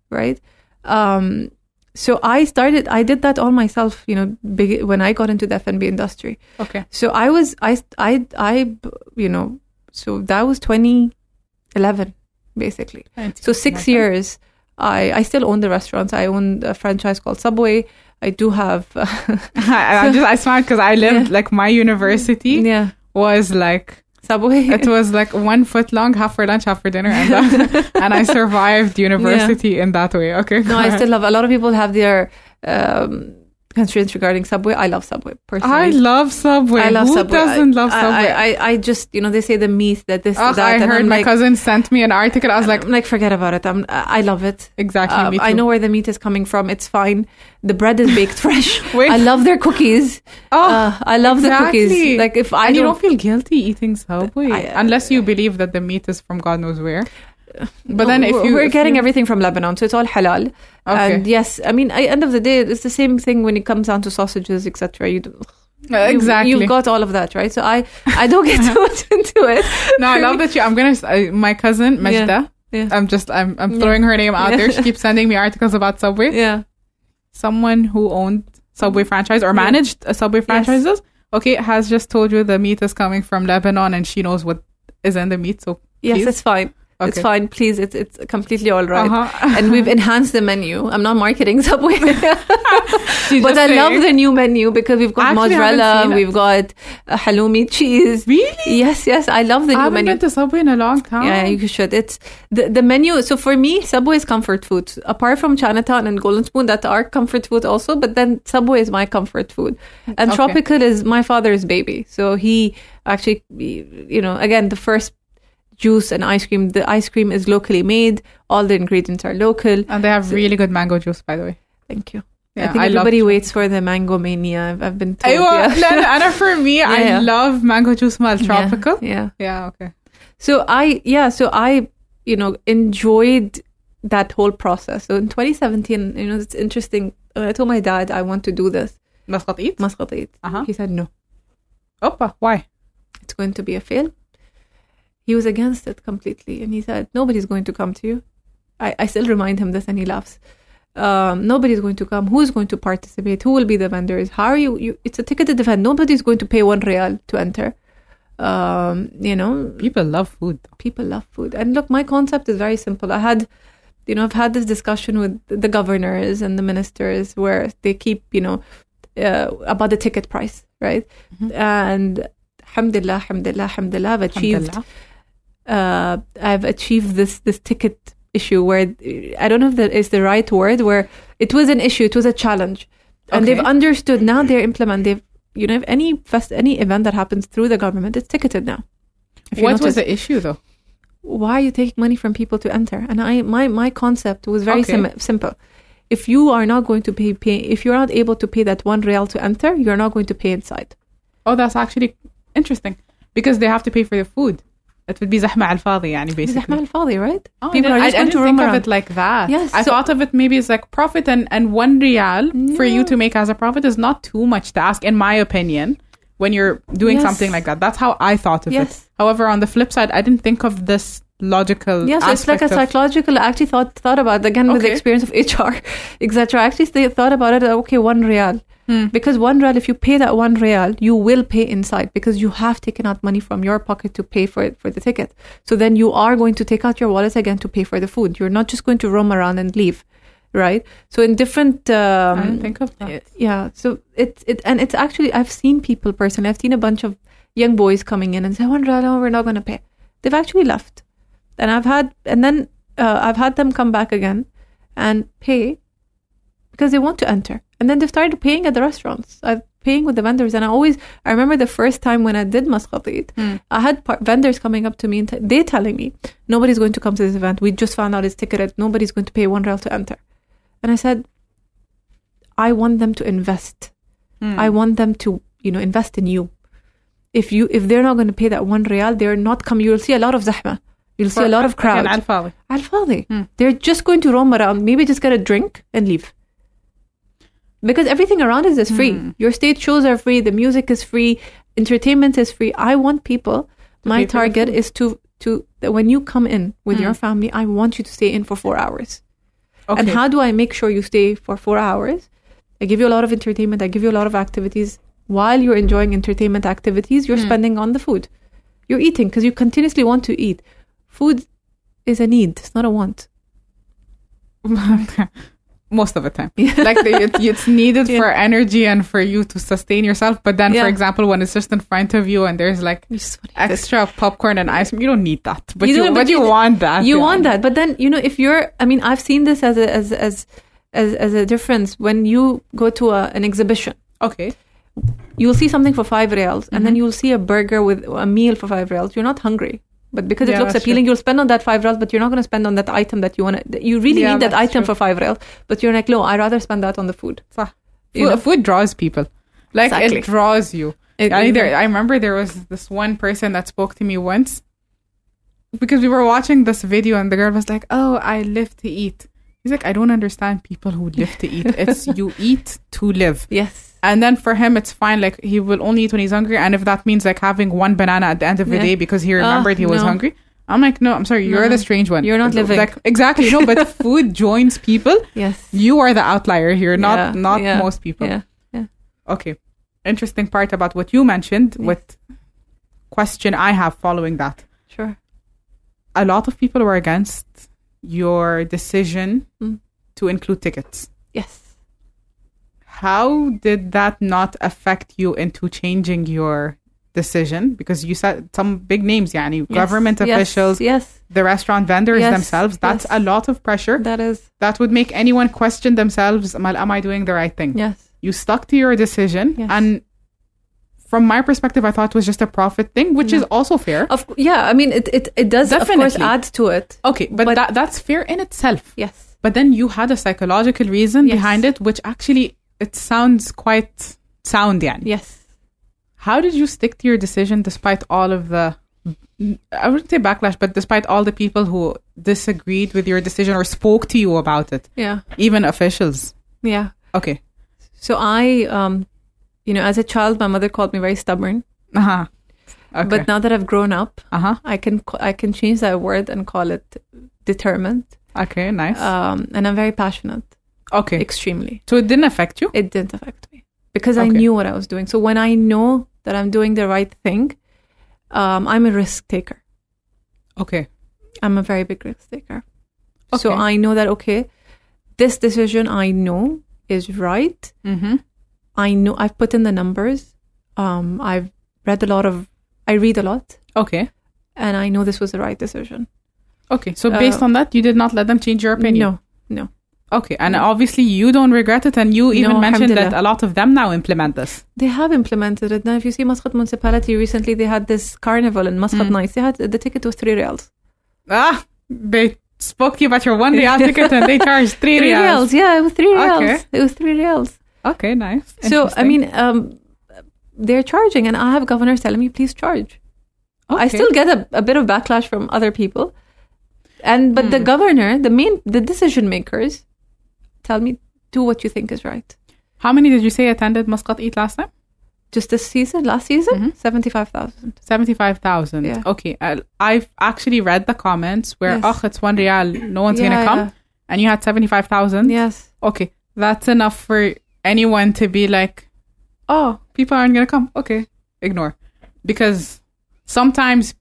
right? Um, so I started, I did that all myself, you know, big, when I got into the F&B industry. Okay. So I was, I, I, I, you know, so that was 2011, basically. So six years, I, I still own the restaurants. I own a franchise called Subway. I do have, I, just I smiled because I lived Yeah. like my university yeah, was like Subway. it was like one foot long, half for lunch, half for dinner, and that, and I survived university in that way. Okay. no, I still love. A lot of people have their um, constraints regarding Subway. I love Subway personally. I love Subway. I love Who Subway. doesn't I, love I- Subway? I, I, I just, you know, they say the meat that this, Ugh, that, I heard I'm my like, cousin sent me an article. I was like, I'm like, forget about it. I'm, I love it. exactly. Um, me too. I know where the meat is coming from. It's fine. The bread is baked fresh. I love their cookies. Oh, Uh, I love the cookies. Like if I and you don't, don't feel guilty eating Subway I- unless you believe that the meat is from God knows where. But then if you we're if getting you- everything from Lebanon, so it's all halal. Okay. And yes, I mean, at end of the day, it's the same thing when it comes down to sausages, etc. You do, Uh, you- exactly. You've got all of that, right? So I, I don't get too much into it. no, I love that you. I'm gonna. Uh, my cousin Majda. Yeah. I'm just. I'm. I'm Yeah. throwing her name out Yeah. there. She keeps sending me articles about Subway. Yeah. Someone who owned Subway franchise or Yeah. managed a Subway franchises. Okay, has just told you the meat is coming from Lebanon and she knows what is in the meat. So Yes, Please? it's fine. It's fine. Please, it's it's completely all right. Uh-huh. And we've enhanced the menu. I'm not marketing Subway, but I love the new menu because we've got mozzarella, we've got uh, halloumi cheese. Really? Yes, yes, I love the I new haven't menu. been to Subway in a long time. Yeah, you should. It's the the menu. So for me, Subway is comfort food. Apart from Chinatown and Golden Spoon, that are comfort food also. But then Subway is my comfort food, and Okay. Tropical is my father's baby. So he actually, you know, again the first juice and ice cream. The ice cream is locally made. All the ingredients are local. And they have so, really good mango juice, by the way. Thank you. Yeah, I think I everybody waits for the mango mania. I've, I've been told. I, yeah. for me, yeah, I yeah. love mango juice mal tropical. Yeah, yeah. Okay. So I yeah. So I you know enjoyed that whole process. So in 2017, you know, it's interesting. When I told my dad I want to do this. Masqatit. eat. Uh-huh. He said no. Opa, why? It's going to be a fail. He was against it completely, and he said nobody's going to come to you. I, I still remind him this, and he laughs. Um, nobody's going to come. Who's going to participate? Who will be the vendors? How are you? you it's a ticketed event. Nobody's going to pay one real to enter. Um, you know, People love food. people love food. And look, my concept is very simple. I had, you know, I've had this discussion with the governors and the ministers where they keep, you know, uh, about the ticket price, right? And alhamdulillah, alhamdulillah, alhamdulillah, I've achieved, Alhamdulillah. Uh, I've achieved this this ticket issue where I don't know if that is the right word, where it was an issue, it was a challenge, and Okay. they've understood now. They're implement. They've you know if any fest any event that happens through the government, it's ticketed now. If What was notice- the issue though? why are you taking money from people to enter? And I, my, my concept was very Okay. sim- simple. If you are not going to pay, pay, if you're not able to pay that one real to enter, you're not going to pay inside. Oh, that's actually interesting because they have to pay for the food It would be زحمة على الفاضي يعني It's basically. Ahmad al-Fadhi, right? Oh, people I are didn't- just I, going I to didn't roam think around. of it like that. Yes, I so- thought of it maybe as like profit and, and one real for you No. to make as a profit is not too much to ask, in my opinion, when you're doing Yes. something like that. That's how I thought of it. Yes. However, on the flip side, I didn't think of this logical. Yeah, so it's like a aspect of- psychological. I actually thought thought about it, again with the Okay. experience of HR, etc. I actually th- thought about it. uh, Okay, one real Hmm. because one real. If you pay that one real, you will pay inside because you have taken out money from your pocket to pay for it for the ticket. So then you are going to take out your wallet again to pay for the food. You're not just going to roam around and leave, right? So in different. Um, I think of that. yeah so it's it and it's actually i've seen people personally i've seen a bunch of young boys coming in and say one no, we're not going to pay they've actually left and i've had and then uh, i've had them come back again and pay because they want to enter and then they started paying at the restaurants. Paying with the vendors, and I always I remember the first time when I did Muscat Eat, mm. I had par- vendors coming up to me and t- they telling me nobody's going to come to this event. We just found out it's ticketed. Nobody's going to pay one real to enter. And I said, I want them to invest. Mm. I want them to you know invest in you. If you if they're not going to pay that one real, they're not coming. You'll see a lot of zahma. You'll see a lot of crowd. Al-Fali. Al-Fali. Mm. They're just going to roam around, maybe just get a drink and leave. Because everything around us is free. Hmm. Your stage shows are free. The music is free. Entertainment is free. I want people. my for the target is to to that when you come in with Hmm. your family, I want you to stay in for four hours. Okay. And how do I make sure you stay for four hours? I give you a lot of entertainment. I give you a lot of activities. While you're enjoying entertainment activities, you're Hmm. spending on the food. You're eating because you continuously want to eat. Food is a need. It's not a want. most of the time. like the, it, it's needed Yeah. for energy and for you to sustain yourself. But then, for example, when it's just in front of you and there's like extra just want to eat it. extra popcorn and ice cream, you don't need that. But You you, but but you you- want that. you yeah. want that but then you know if you're i mean i've seen this as a as as as, as a difference when you go to a, an exhibition Okay. you'll see something for five reals and Mm-hmm. then you'll see a burger with a meal for five reals you're not hungry but because Yeah, it looks appealing you'll spend on that five reals but you're not going to spend on that item that you want to you really Yeah, need that item true. for five reals but you're like no i'd rather spend that on the food. You Food, know? food draws people. Like Exactly. it draws you. It- I, there, I remember there was this one person that spoke to me once because we were watching this video and the girl was like, "Oh, I live to eat." He's like, "I don't understand people who live to eat. It's you eat to live." yes And then for him, it's fine. Like he will only eat when he's hungry, and if that means like having one banana at the end of the Yeah. day because he remembered he was no. hungry. I'm like, no, I'm sorry, you're No, the strange one. You're not living. Like exactly, no. But food joins people. yes You are the outlier here, not Yeah, not yeah, most people. yeah yeah Okay. Interesting part about what you mentioned Yes. with question I have following that. sure A lot of people were against your decision Mm. to include tickets. yes How did that not affect you into changing your decision? Because you said some big names, yani, Yes, government yes, officials, yes the restaurant vendors Yes, themselves. That's a lot of pressure. that is That would make anyone question themselves, am I, am I doing the right thing? yes You stuck to your decision. And from my perspective, I thought it was just a profit thing, which No. is also fair. of yeah i mean it it, it does of course Definitely. add to it Okay, but, But- that, that's fair in itself. yes But then you had a psychological reason Yes. behind it, which actually it sounds quite sound, yani. yes How did you stick to your decision despite all of the I wouldn't say backlash, but despite all the people who disagreed with your decision or spoke to you about it, yeah even officials. yeah Okay. So I, um, you know, as a child, my mother called me very stubborn. Uh-huh. Okay. But now that I've grown up, uh-huh. I can I can change that word and call it determined. Okay, nice. Um, and I'm very passionate. Okay. extremely. So it didn't affect you? It didn't affect me because I knew what I was doing. So when I know that I'm doing the right thing, um, I'm a risk taker. Okay. I'm a very big risk taker. Okay. So I know that okay, this decision I know is right. Mm-hmm. I know I've put in the numbers. Um, I've read a lot of, I read a lot, Okay. and I know this was the right decision. Okay. So based Uh, on that, you did not let them change your opinion? No, no. Okay. And obviously you don't regret it and you even No, mentioned that a lot of them now implement this. They have implemented it. Now, if you see Muscat municipality recently, they had this carnival in Muscat Mm. Nights. They had the ticket was three reals. Ah, they spoke to you about your one real ticket and they charged three, Three reals. reals, yeah, it was three reals. Okay. It was three reals. Okay, nice. So I mean, um, they're charging, and I have governors telling me, please charge. I still get a, a bit of backlash from other people, and but the Hmm. governor, the main, the decision makers, tell me do what you think is right. How many did you say attended Muscat Eat last time? Just this season, last season, Mhm. seventy-five thousand. 75,000. Yeah. Okay. I, I've actually read the comments where, Yes. oh, it's one real, no one's going to come. yeah. And you had 75,000. Yes. Okay. That's enough for anyone to be like, oh, people aren't going to come. Okay. Ignore. Because sometimes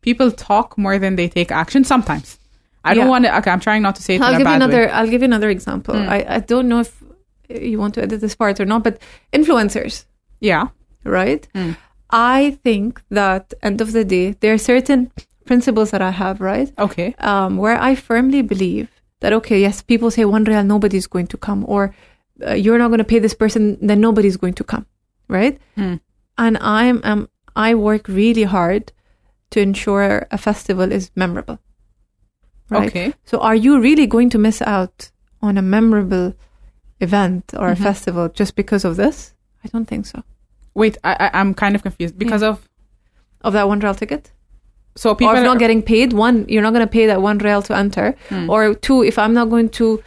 people talk more than they take action. Sometimes. I don't Yeah. want to, okay, I'm trying not to say it I'll give you another. way. I'll give you another example. Mm. I, I don't know if you want to edit this part or not, but influencers, Yeah. right? Mm. I think that end of the day, there are certain principles that I have, right? Okay. Um, where I firmly believe that okay, yes, people say one real, nobody's going to come, or uh, you're not going to pay this person, then nobody's going to come, right? Mm. And I'm um, I work really hard to ensure a festival is memorable. Right? Okay. So are you really going to miss out on a memorable event or a Mhm. festival just because of this? I don't think so. Wait, I, I, I'm kind of confused because of, Of that one real ticket? so people or if are- not getting paid, one, you're not going to pay that one real to enter. Hmm. Or two, if I'm not going to,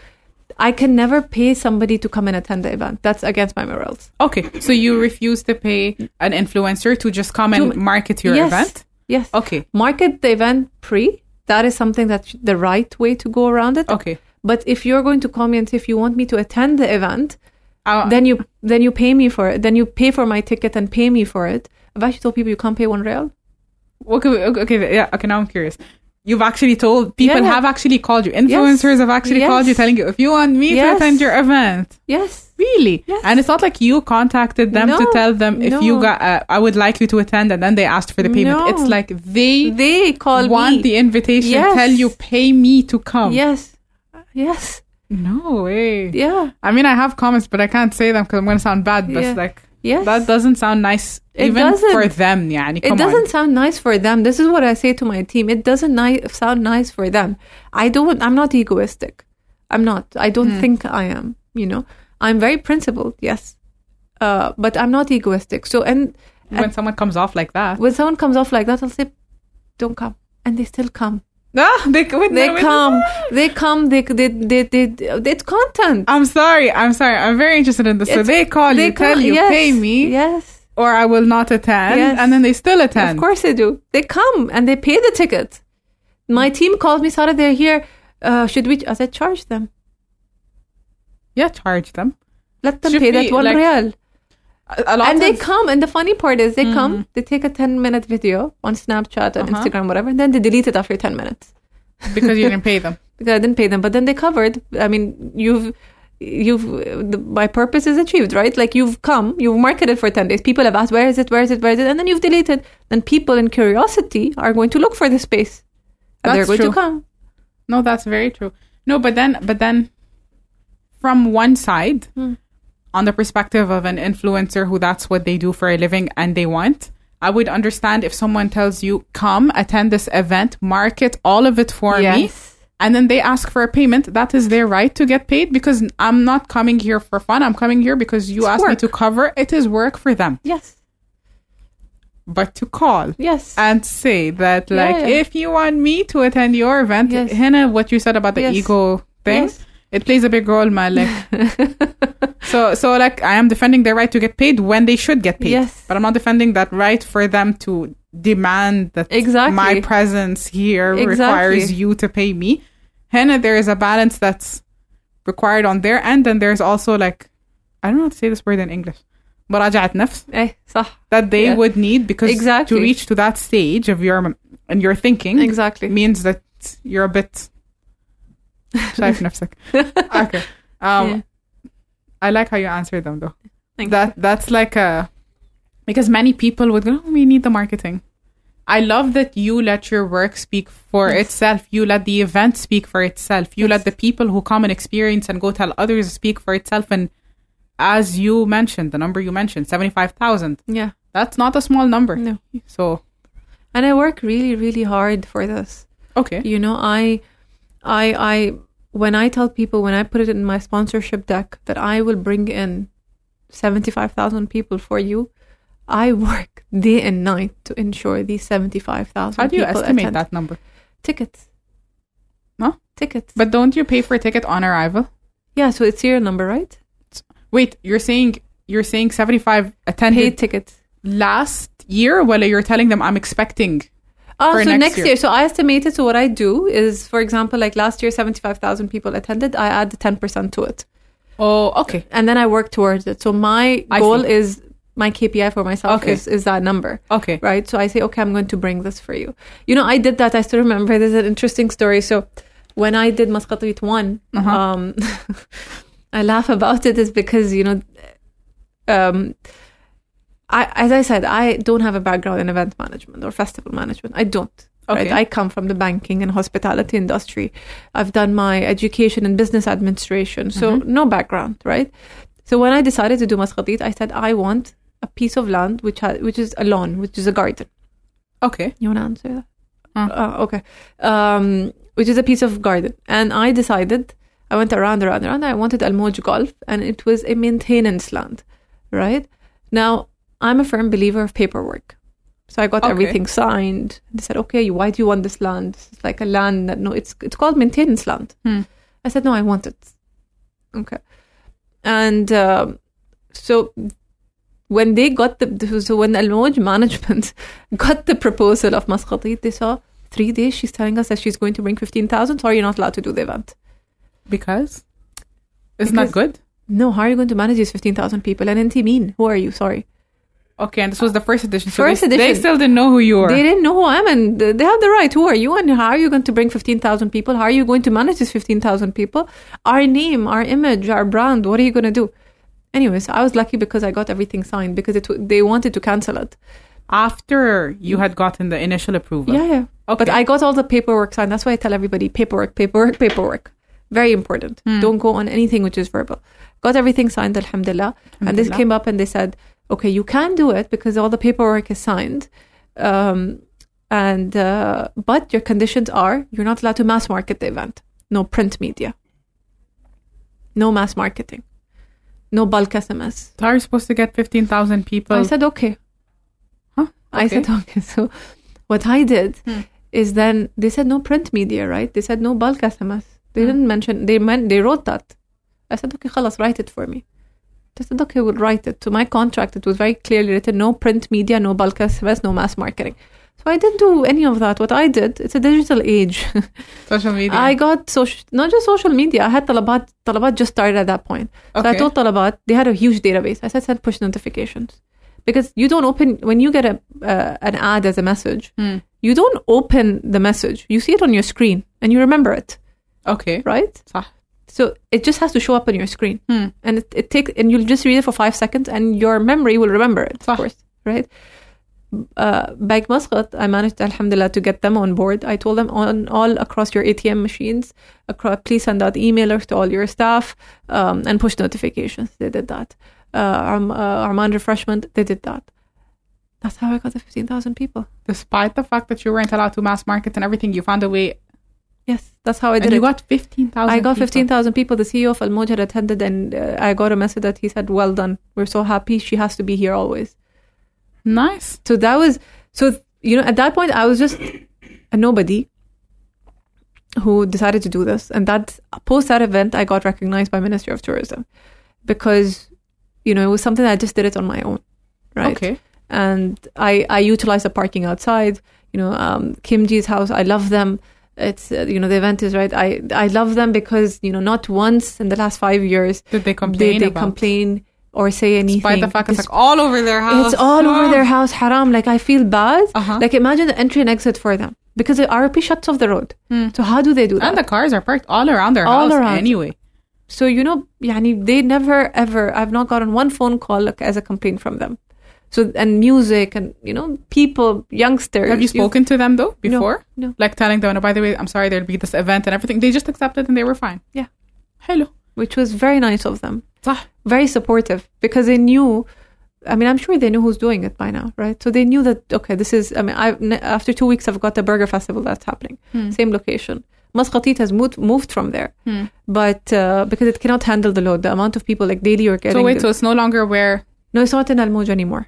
I can never pay somebody to come and attend the event. That's against my morals. Okay, so you refuse to pay an influencer to just come and market your Yes. event? Yes. Okay, Market the event pre. That is something that's the right way to go around it. okay. But if you're going to call me and say if you want me to attend the event, Uh, then you then you pay me for it. Then you pay for my ticket and pay me for it. I've actually told people you can't pay one real. okay, okay, okay, yeah, okay. Now I'm curious. You've actually told people Yeah, have actually called you. Influencers have actually Yes. called you, telling you if you want me to attend your event. Yes. Really? Yes. And it's not like you contacted them to tell them if you got. Uh, I would like you to attend, and then they asked for the payment. No. It's like they They call want me. the invitation, Yes. tell you pay me to come. Yes. Yes. No way. Yeah. I mean, I have comments, but I can't say them because I'm going to sound bad. But Yeah. like. Yes. That doesn't sound nice It even doesn't. for them. يعني, it come doesn't on. sound nice for them. This is what I say to my team. It doesn't ni- sound nice for them. I don't. I'm not egoistic. I'm not. I don't Hmm. think I am. You know, I'm very principled. Yes, uh, but I'm not egoistic. So, and When someone comes off like that. when someone comes off like that, I'll say, "Don't come," and they still come. Ah, they, wait, They no, come. They come. They they they, they, they it's content. I'm sorry. I'm sorry. I'm very interested in this. so they call you, tell come- you, yes, pay me, Yes. or I will not attend, Yes. and then they still attend. Of course they do. They come and they pay the ticket. My team called me, Sarah, they're here. Uh, should we? I said, charge them. Yeah, charge them. Let them Should pay that one like, real. A, lot And they come. And the funny part is, they Mhm. come, they take a 10 minute video on Snapchat and Uh-huh. Instagram, whatever, and then they delete it after 10 minutes because you didn't pay them. because I didn't pay them. But then they covered. I mean, you've. You've the, my purpose is achieved, right? Like you've come, you've marketed for ten days. People have asked, "Where is it? Where is it? Where is it?" And then you've deleted. Then people in curiosity are going to look for the space, and they're going true. to come. No, that's very true. No, but then, but then, from one side, Hmm. On the perspective of an influencer who that's what they do for a living and they want, I would understand if someone tells you, "Come attend this event, market all of it for me." And then they ask for a payment, that is their right to get paid because I'm not coming here for fun. I'm coming here because you It's asked me to cover. It is work for them. Yes. But to call Yes. and say that, Yeah, like, yeah. if you want me to attend your event, Yes. Hina, what you said about the Yes. ego thing, Yes. it plays a big role, Malik. so, so like, I am defending their right to get paid when they should get paid. Yes. But I'm not defending that right for them to demand that Exactly. my presence here Exactly. requires you to pay me. Hannah, there is a balance that's required on their end, and there's also like I don't know how to say this word in English. مراجعة نفس Eh, صح. that they Yeah. would need because Exactly. to reach to that stage of your and your thinking Exactly. means that you're a bit شايف نفسك. Okay. Um, Yeah. I like how you answer them though. Thank that that's like a because many people would go, oh, we need the marketing. I love that you let your work speak for Yes. itself. You let the event speak for itself. You let Yes. the people who come and experience and go tell others speak for itself. And as you mentioned, the number you mentioned, seventy five thousand. Yeah. That's not a small number. No. So And I work really, really hard for this. okay, You know, I, I, I, when I tell people, when I put it in my sponsorship deck that I will bring in 75,000 people for you, I work day and night to ensure these 75,000 how do you estimate attend. that number? Tickets. Huh? Tickets. But don't you pay for a ticket on arrival? yeah, so it's your number, right? Wait, you're saying you're saying seventy five attended Paid tickets. last year? Well, you're telling them I'm expecting. Oh, for so next next, year. year. So I estimated. So what I do is, for example, like last year, seventy-five thousand people attended. I add ten percent to it, Oh, okay. and then I work towards it. So my I goal see. is my KPI for myself Okay. is is that number, Okay. right? So I say, okay, I'm going to bring this for you. You know, I did that. I still remember. There's an interesting story. So when I did Muscat Eat one, Uh-huh. um, I laugh about it is because you know, um. I, as I said, I don't have a background in event management or festival management. I don't. Right? Okay. I come from the banking and hospitality industry. I've done my education in business administration, so no background, right? So when I decided to do Muscat Eat, I said I want a piece of land which ha- which is a lawn, which is a garden. Okay. You want to answer that? Uh. Uh, okay. Um, which is a piece of garden, and I decided I went around, around, around. I wanted Al Mouj Golf, and it was a maintenance land, right? Now I'm a firm believer of paperwork. So I got Okay. everything signed. They said, "Okay, why do you want this land? It's like a land that no, it's it's called maintenance land." Hmm. I said, "No, I want it." Okay, and um, so when they got the so when Al Mouj management got the proposal of Muscat Eat, they saw three days. She's telling us that she's going to bring fifteen thousand. Sorry, you're not allowed to do the event. Because isn't that good? No, how are you going to manage these fifteen thousand people? And NT mean, who are you? Sorry. Okay, and this was the first edition. So First they, they still didn't know who you were. They didn't know who I am, and they have the right. Who are you, and how are you going to bring fifteen thousand people? How are you going to manage these fifteen thousand people? Our name, our image, our brand. What are you going to do? Anyways, I was lucky because I got everything signed because it they wanted to cancel it. After you had gotten the initial approval. Yeah, yeah. Okay. But I got all the paperwork signed. That's why I tell everybody paperwork, paperwork, paperwork. Very important. Hmm. Don't go on anything which is verbal. Got everything signed, alhamdulillah. And this came up and they said, okay, you can do it because all the paperwork is signed. Um, and uh, but your conditions are you're not allowed to mass market the event. No print media. No mass marketing. No bulk SMS. So how are you supposed to get 15,000 people? I said okay. Huh? I Okay. said okay. So what I did Hmm. is then they said no print media, right? They said no bulk SMS. They Hmm. didn't mention. They meant they wrote that. I said okay, خلاص, write it for me. They said okay, we'll write it. To my contract, it was very clearly written: no print media, no bulk SMS, no mass marketing. So I didn't do any of that. What I did, it's a digital age. Social media. I got social, not just social media. I had Talabat. Talabat just started at that point. So I told Talabat they had a huge database. I said send push notifications because you don't open when you get a uh, an ad as a message. Hmm. You don't open the message. You see it on your screen and you remember it, Okay. right? صح. So it just has to show up on your screen, Hmm. and it, it takes and you'll just read it for five seconds, and your memory will remember it, of course, right? Uh, Bank Muscat, I managed, alhamdulillah, to get them on board. I told them on all across your ATM machines, across, please send out emailers to all your staff um, and push notifications. They did that. Uh, Arm, uh, Oman Refreshment, they did that. That's how I got the 15,000 people. Despite the fact that you weren't allowed to mass market and everything, you found a way. Yes, that's how I and did you it. got 15,000 I got 15,000 people. The CEO of Al attended, and uh, I got a message that he said, Well done. We're so happy. She has to be here always. Nice. So that was, so, you know, at that point, I was just a nobody who decided to do this. And that post that event, I got recognized by Ministry of Tourism because, you know, it was something I just did it on my own. Right. Okay. and I I utilized the parking outside. You know, um, Kimji's house. I love them. It's uh, you know the event is right. I I love them because you know not once in the last five years Did they complain they about? complain or say anything. Despite the fact it's Dis- like all over their house. it's all over Oh. their house. Haram. Like I feel bad. Uh-huh. Like imagine the entry and exit for them because the RP shuts off the road. Hmm. So how do they do that? And the cars are parked all around their All house around. anyway. So you know, yani, they never ever. I've not gotten one phone call like, as a complaint from them. So and music and you know people, youngsters. Have you spoken to them though before? no. Like telling them, oh, by the way, I'm sorry, there'll be this event and everything. They just accepted and they were fine. Yeah. Hello. which was very nice of them. صح. Very supportive because they knew. I mean, I'm sure they knew who's doing it by now, right? So they knew that okay, this is. I mean, I after two weeks, I've got the burger festival that's happening, Hmm. same location. Muscat Eat has moved moved from there, Hmm. but uh, because it cannot handle the load, the amount of people like daily you're getting. So wait, so it's no longer where no, it's not in Al Mouj anymore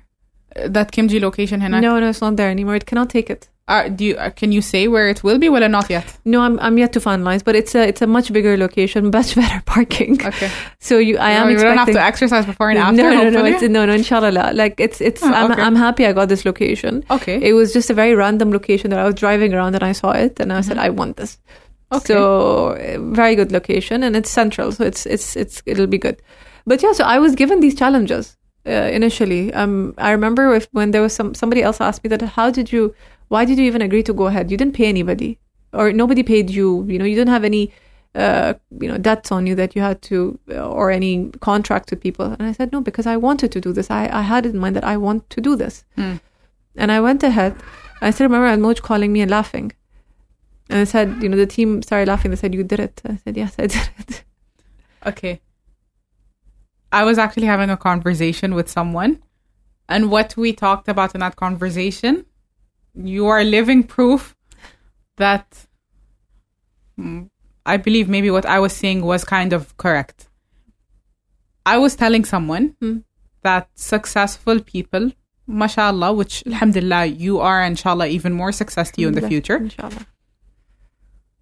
uh, that Kimji location هناك. No, no, it's not there anymore. It cannot take it. Uh, do you, uh, can you say where it will be? Well, not yet. No, I'm I'm yet to finalize, but it's a it's a much bigger location, much better parking. Okay. So you, I am you don't have expecting. to exercise before and after. no, no, no, hopefully. it's, no, no, inshallah. la. Like it's, it's. Oh, I'm, okay. I'm happy I got this location. okay. It was just a very random location that I was driving around and I saw it and I said I want this. Mm-hmm. Okay. So uh, very good location and it's central, so it's it's it's it'll be good. But yeah, so I was given these challenges uh, initially. Um, I remember if when there was some somebody else asked me that, how did you, why did you even agree to go ahead? You didn't pay anybody, or nobody paid you. You know, you didn't have any, uh, you know, debts on you that you had to, uh, or any contract with people. And I said no because I wanted to do this. I I had it in mind that I want to do this, Hmm. and I went ahead. I still remember Al-Mouj calling me and laughing. And I said, you know, the team started laughing. They said, You did it. I said, Yes, I did it. Okay. I was actually having a conversation with someone, and what we talked about in that conversation, you are living proof that mm, I believe maybe what I was saying was kind of correct. I was telling someone Hmm. that successful people, mashallah, which alhamdulillah, you are, inshallah, even more success to you in the future Inshallah.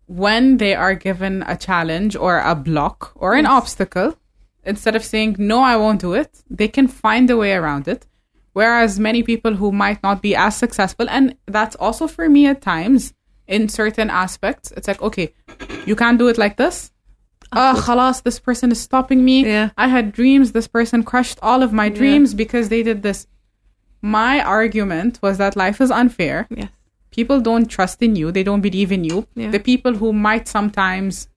when they are given a challenge or a block or an Yes. obstacle, instead of saying, no, I won't do it, they can find a way around it. Whereas many people who might not be as successful, and that's also for me at times in certain aspects, it's like, okay, you can't do it like this. Oh, khalas, this person is stopping me. Yeah. I had dreams. This person crushed all of my Yeah. dreams because they did this. My argument was that life is unfair Yes. people don't trust in you they don't believe in you Yeah. the people who might sometimes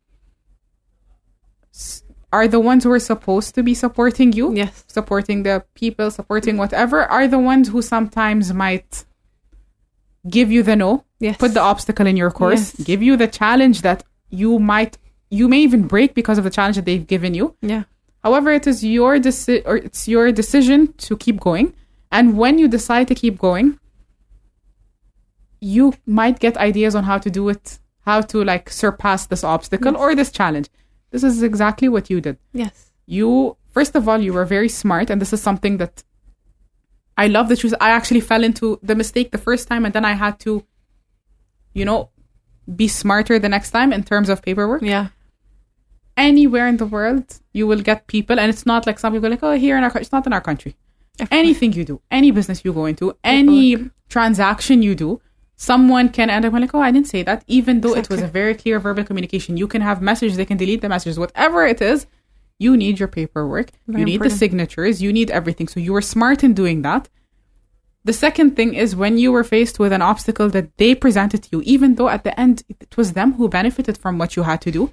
are the ones who are supposed to be supporting you Yes. supporting the people supporting whatever are the ones who sometimes might give you the no Yes. put the obstacle in your course Yes. give you the challenge that you might you may even break because of the challenge that they've given you Yeah. However, it is your deci- or it's your decision to keep going. And when you decide to keep going, you might get ideas on how to do it, how to like surpass this obstacle or this challenge. This is exactly what you did. Yes. You first of all, you were very smart, and this is something that I love that you. I actually fell into the mistake the first time, and then I had to, you know, be smarter the next time in terms of paperwork Yeah. anywhere in the world, you will get people, and it's not like some people are like, oh, here in our country. It's not in our country. Anything you do, any business you go into, any transaction you do, someone can end up like, oh, I didn't say that, even though it was a very clear verbal communication. You can have messages, they can delete the messages, whatever it is. You need your paperwork. Very you need important. the signatures. You need everything. So you were smart in doing that. The second thing is when you were faced with an obstacle that they presented to you, even though at the end it was them who benefited from what you had to do,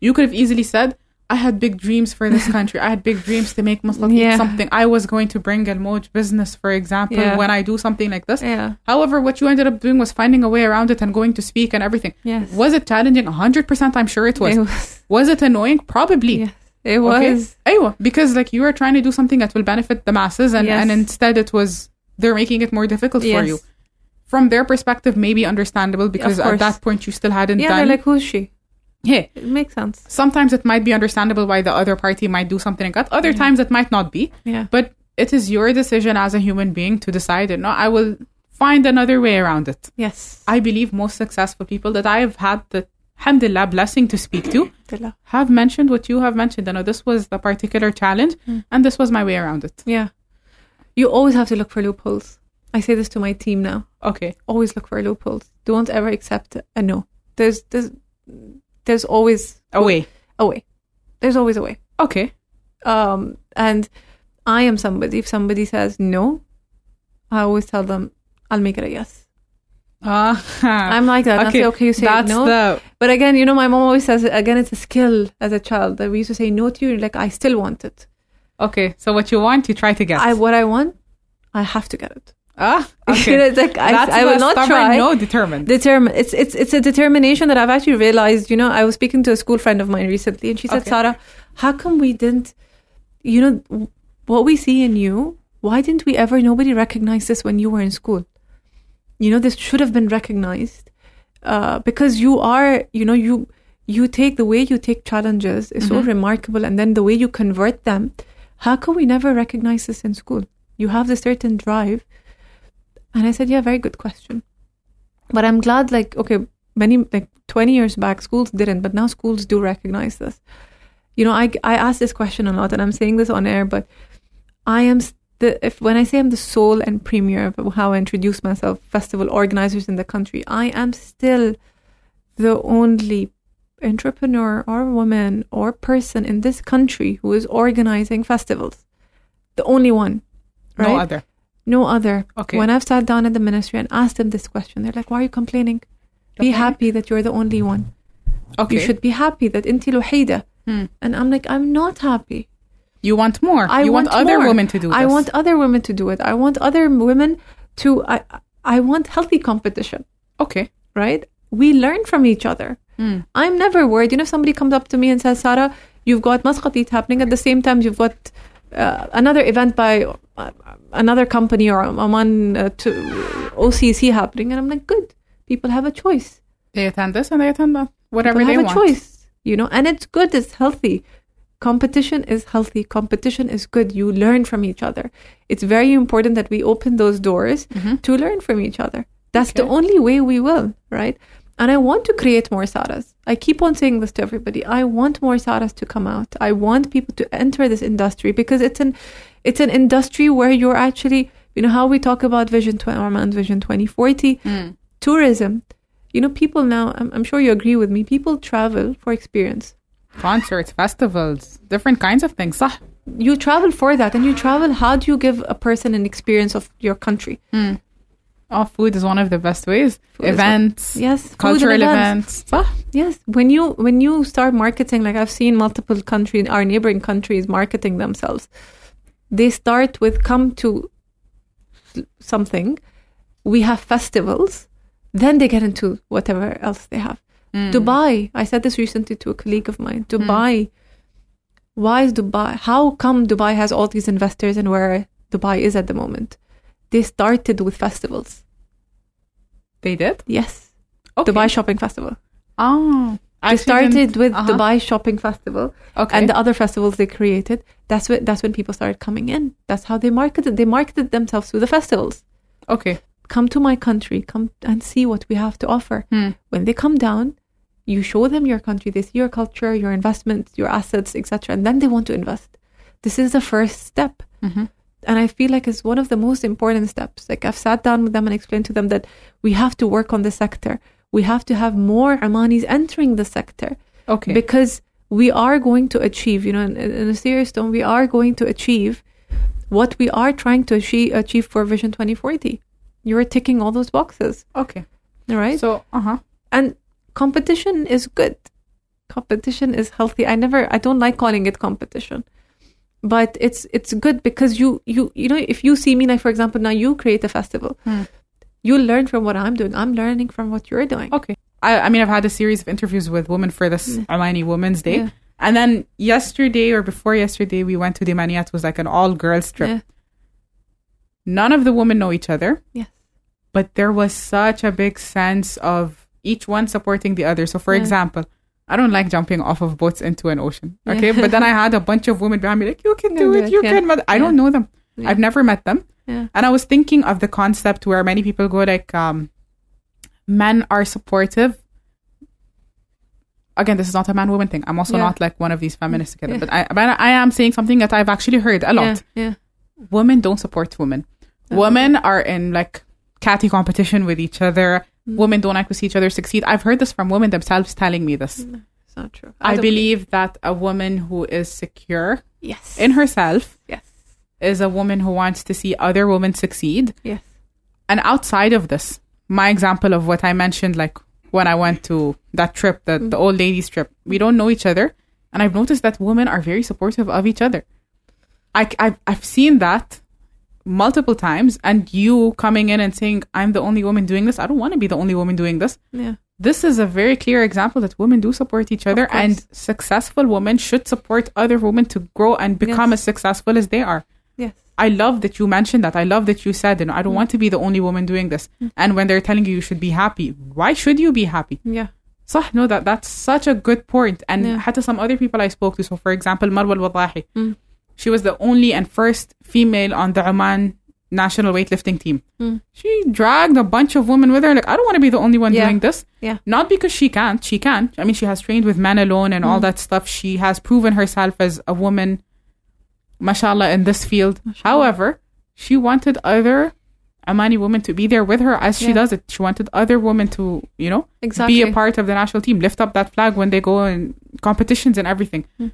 you could have easily said, I had big dreams for this country. I had big dreams to make Muslim Yeah. something. I was going to bring Al Mouj business, for example, Yeah. when I do something like this. Yeah. However, what you ended up doing was finding a way around it and going to speak and everything. Yes. Was it challenging? 100% I'm sure it was. It was. Was it annoying? Probably. Yes. It Okay? was. Aywa, because like you are trying to do something that will benefit the masses and, Yes. and instead it was they're making it more difficult for you. From their perspective, maybe understandable because at that point you still hadn't Yeah. done They're like, who's she? Yeah. It makes sense. Sometimes it might be understandable why the other party might do something like that. Other times it might not be. Yeah. But it is your decision as a human being to decide it. no, I will find another way around it. Yes. I believe most successful people that I have had the alhamdulillah blessing to speak to have mentioned what you have mentioned. You know, this was the particular challenge hmm. and this was my way around it. Yeah. You always have to look for loopholes. I say this to my team now. Okay. Always look for loopholes. Don't ever accept a no. There's there's there's always A way. a way. There's always a way. Okay. Um, and I am somebody. If somebody says no, I always tell them I'll make it a yes. Uh, I'm like that. I say, okay, you say that's no. the But again, you know, my mom always says again, it's a skill as a child that we used to say no to you. Like I still want it. okay. So what you want, you try to get. I what I want, I have to get it. Ah, You okay. know, it's like I, I will not stubborn try. No, determined. Determine. It's it's it's a determination that I've actually realized. You know, I was speaking to a school friend of mine recently, and she said, Okay. "Sarah, how come we didn't? You know, what we see in you. Why didn't we ever? Nobody recognized this when you were in school. You know, this should have been recognized uh, because you are. You know, you you take the way you take challenges is so remarkable, and then the way you convert them. How come we never recognize this in school? You have this certain drive." And I said, yeah, very good question. But I'm glad, like, okay, many, like 20 years back, schools didn't, but now schools do recognize this. You know, I, I ask this question a lot, and I'm saying this on air, but I am the, if when I say I'm the sole and premier of how I introduce myself, festival organizers in the country, I am still the only entrepreneur or woman or person in this country who is organizing festivals. The only one, right? No other. No other. Okay. When I've sat down at the ministry and asked them this question, they're like, why are you complaining? Be happy that you're the only one. Okay. You should be happy that inti luhida. Hmm. And I'm like, I'm not happy. You want more. I you want, want other more. women to do it. I want other women to do it. I want other women to, I, I want healthy competition. Okay. Right? We learn from each other. Hmm. I'm never worried. You know, if somebody comes up to me and says, Sarah, you've got Muscat Eat happening at the same time you've got uh, another event by uh, another company or Oman uh, to OCC happening. And I'm like, good. People have a choice. They attend this and they attend that. Whatever People they have want. a choice, you know, and it's good. It's healthy. Competition is healthy. Competition is good. You learn from each other. It's very important that we open those doors to learn from each other. That's the Mm-hmm. Only way we will, right? And I want to create more Saras. I keep on saying this to everybody. I want more Saras to come out. I want people to enter this industry because it's an it's an industry where you're actually, you know, how we talk about Vision 20, Oman Vision 2040, Mm. tourism. You know, people now, I'm, I'm sure you agree with me, people travel for experience. Concerts, festivals, different kinds of things. You travel for that and you travel, how do you give a person an experience of your country? Oh, food is one of the best ways. Food events, Yes, cultural events. صح. Yes, when you when you start marketing, like I've seen multiple countries, our neighboring countries marketing themselves, they start with come to something. We have festivals, then they get into whatever else they have. Mm. Dubai, I said this recently to a colleague of mine. Dubai, why is Dubai? How come Dubai has all these investors and where Dubai is at the moment? They started with festivals. They did? Yes, Okay. Dubai Shopping Festival. Oh. They Actually started with uh-huh. Dubai Shopping Festival Okay. and the other festivals they created. That's when that's when people started coming in. That's how they marketed. They marketed themselves through the festivals. okay. Come to my country. Come and see what we have to offer. Hmm. When they come down, you show them your country. They see your culture, your investments, your assets, etc. And then they want to invest. This is the first step. Mhm. And I feel like it's one of the most important steps. Like I've sat down with them and explained to them that we have to work on the sector. We have to have more Omanis entering the sector Okay. because we are going to achieve, you know, in, in a serious tone, we are going to achieve what we are trying to achieve, achieve for Vision 2040. You're ticking all those boxes, okay. right? So, uh-huh. and competition is good. Competition is healthy. I never, I don't like calling it competition, but it's it's good because you you you know if you see me like for example now you create a festival, Hmm. you learn from what I'm doing. I'm learning from what you're doing. Okay. I, I mean, I've had a series of interviews with women for this Omani Women's Day. Yeah. And then yesterday or before yesterday, we went to the Maniat. It was like an all girls trip. Yeah. None of the women know each other, Yes. but there was such a big sense of each one supporting the other. So, for Yeah. example, I don't like jumping off of boats into an ocean. Yeah. Okay. but then I had a bunch of women behind me, like, you can You do can it. You yeah. can. But I don't know them. Yeah. I've never met them. Yeah. And I was thinking of the concept where many people go like, um, men are supportive. Again, this is not a man woman thing. I'm also Yeah. not like one of these feminists together, Yeah. but I, but I am saying something that I've actually heard a lot. Yeah. yeah. Women don't support women. Women are in like catty competition with each other. Mm. women don't like to see each other succeed. I've heard this from women themselves telling me this. Mm. It's not true. I, don't- believe that a woman who is secure Yes. in herself Yes. is a woman who wants to see other women succeed. Yes. And outside of this, my example of what I mentioned, like when I went to that trip, the, the mm. old ladies trip, we don't know each other. And I've noticed that women are very supportive of each other. I, I've, I've seen that multiple times. And you coming in and saying, I'm the only woman doing this. I don't want to be the only woman doing this. Yeah. This is a very clear example that women do support each other, course. and successful women should support other women to grow and become Yes. as successful as they are. Yes. I love that you mentioned that. I love that you said, you know, I don't want to be the only woman doing this. And when they're telling you you should be happy, why should you be happy? Yeah. صح no that that's such a good point and Yeah. حتى some other people I spoke to so for example Marwa al-Wadahi Mm. she was the only and first female on the Oman national weightlifting team Mm. she dragged a bunch of women with her like I don't want to be the only one Yeah. doing this Yeah. not because she can't she can I mean she has trained with men alone and all Mm. that stuff she has proven herself as a woman mashallah in this field however she wanted other Omani women to be there with her as she Yeah. does it she wanted other women to you know Exactly. be a part of the national team, lift up that flag when they go in competitions and everything. Mm.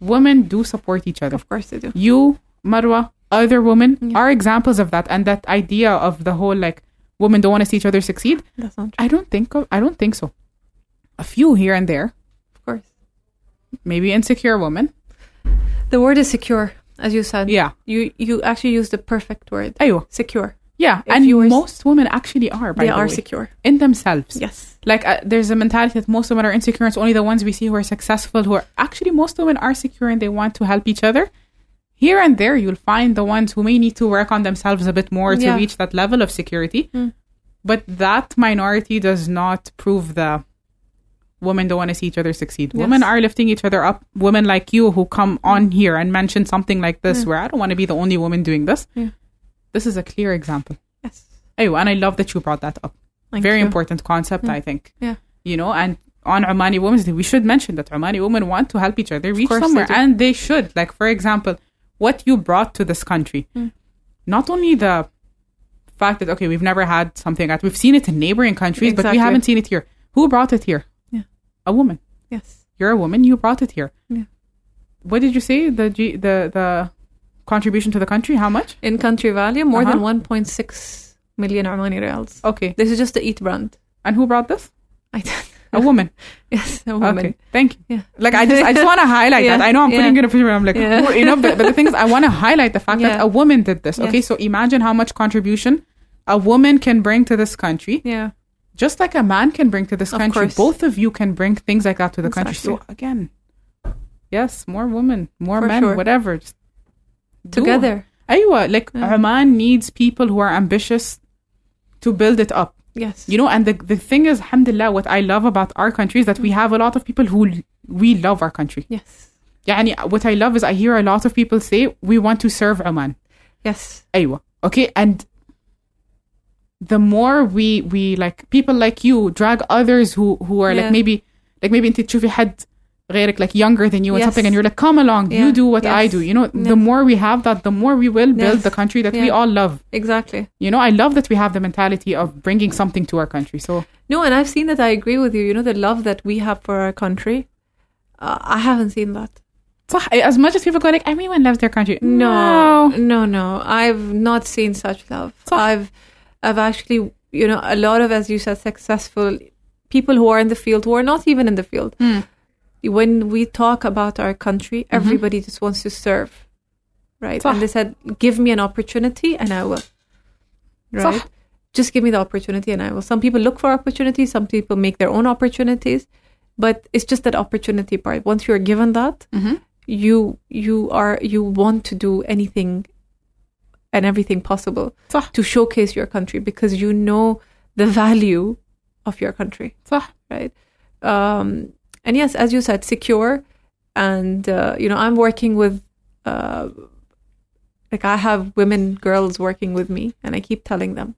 Women do support each other. Of course they do. You, Marwa, other women Yeah. are examples of that, and that idea of the whole like women don't want to see each other succeed. That's not true. I don't think of, I don't think so. A few here and there, Of course. maybe insecure women. The word is secure, as you said. Yeah, You you actually use the perfect word. Ayo. Secure. yeah, If and you were- most women actually are. By they the are way, secure. in themselves. Yes. Like uh, there's a mentality that most women are insecure it's only the ones we see who are successful who are actually most women are secure and they want to help each other. Here and there you'll find the ones who may need to work on themselves a bit more to reach that level of security. Mm. but that minority does not prove the women don't want to see each other succeed. Yes. women are lifting each other up. Women like you who come on here and mention something like this where i don't want to be the only woman doing this. Yeah. this is a clear example. Yes. Oh, and I love that you brought that up Thank very you. important concept, Mm. I think. Yeah. You know, and on Omani Women's Day, we should mention that Omani women want to help each other reach course they somewhere, and they should. Like, for example, what you brought to this country, Mm. not only the fact that okay, we've never had something like that, we've seen it in neighboring countries, but we haven't seen it here. Who brought it here? Yeah. A woman. Yes. You're a woman. You brought it here. Yeah. What did you say? The G, the the contribution to the country? How much? In country value, more Uh-huh. than 1.6 million Omani rials. Okay. This is just the Eat brand. And who brought this? I did. A woman. yes, a woman. Okay, thank you. Yeah. Like I just, I just want to highlight Yeah, that. I know I'm putting it in a picture. I'm like, Yeah. you know, but, but the thing is, I want to highlight the fact that a woman did this. Okay, so imagine how much contribution a woman can bring to this country, Yeah. just like a man can bring to this Of country. course. Both of you can bring things like that to the country. So again, yes, more women, more For men, sure. whatever. Just do. Together. Aywa, like Yeah. Oman needs people who are ambitious to build it up. Yes. You know, and the the thing is, alhamdulillah, what I love about our country is that we have a lot of people who l- we love our country. yes. يعني what I love is I hear a lot of people say we want to serve Oman. Yes. أيوة. Okay, and the more we we like people like you drag others who who are Yeah. like maybe like maybe انت تشوفي حد غيرك like younger than you and Yes. something and you're like come along you Yeah. do what I Yes. do you know Yeah. the more we have that the more we will build Yes. the country that we Yeah. all love Exactly. you know I love that we have the mentality of bringing something to our country so No, and I've seen that. I agree with you. You know, the love that we have for our country. Uh, I haven't seen that. صح as much as people go like everyone loves their country No, no no, no. I've not seen such love. صح. I've, I've actually, you know, a lot of, as you said, successful people who are in the field, who are not even in the field. Hmm. When we talk about our country, everybody just wants to serve, right? صح. And they said, "Give me an opportunity, and I will." Right? صح. Just give me the opportunity, and I will. Some people look for opportunities. Some people make their own opportunities, but it's just that opportunity part. Once you're given that, Mhm. you you are you want to do anything and everything possible صح to showcase your country because you know the value of your country صح right um and yes as you said secure. And uh, you know i'm working with uh like i have women girls working with me and i keep telling them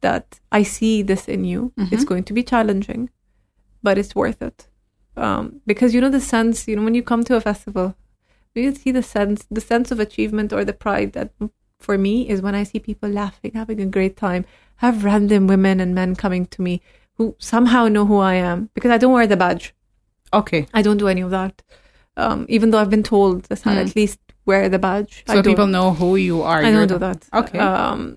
that i see this in you. It's going to be challenging but it's worth it. Um because you know the sense you know when you come to a festival you see the sense the sense of achievement or the pride that for me is when i see people laughing having a great time have random women and men coming to me who somehow know who I am? Because I don't wear the badge. Okay. I don't do any of that. Um, even though I've been told that Hmm. at least wear the badge. So people know who you are. I You're don't do that. Okay. Um,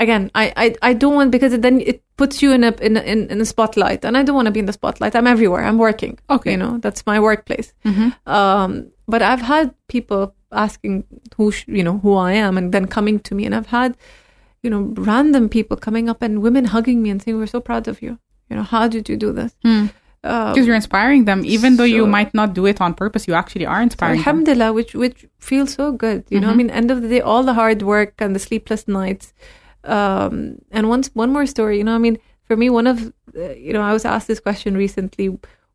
again, I, I, I don't want because it, then it puts you in a in a, in, in a spotlight, and I don't want to be in the spotlight. I'm everywhere. I'm working. Okay. You know, that's my workplace. Mhm. Um, but I've had people asking who sh- you know who I am, and then coming to me, and I've had you know random people coming up and women hugging me and saying, "We're so proud of you." You know, how did you do this? Hmm. Um, Because you're inspiring them, even though you might not do it on purpose, you actually are inspiring them. Alhamdulillah, which which feels so good. You know, I Mhm. mean, end of the day, all the hard work and the sleepless nights. Um, and once one more story. You know, I mean, for me, one of uh, you know, I was asked this question recently: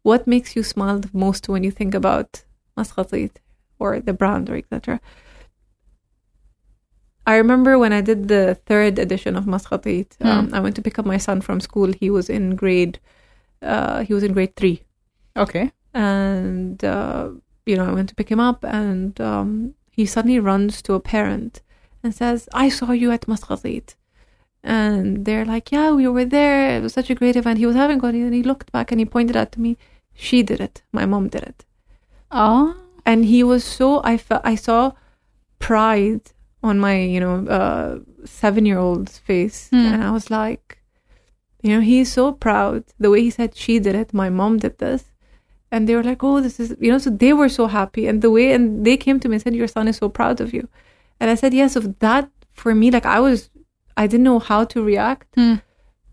What makes you smile the most when you think about Muscat Eat or the brand or etc. I remember when I did the third edition of Muscat Eat, um, I went to pick up my son from school. He was in grade, uh, he was in grade three Okay. and uh, you know I went to pick him up, and um, he suddenly runs to a parent and says, "I saw you at Muscat Eat." And they're like, "Yeah, we were there. It was such a great event." He was having fun, and he looked back and he pointed out to me, "She did it. My mom did it." Oh. And he was so I felt I saw pride on my you know uh, seven year old's face, Hmm. and I was like, you know, he's so proud. The way he said, "She did it. My mom did this." and they were like, "Oh, this is you know." So they were so happy, and the way and they came to me and said, "Your son is so proud of you," and I said, "Yes." Of that, for me, like I was, I didn't know how to react Hmm.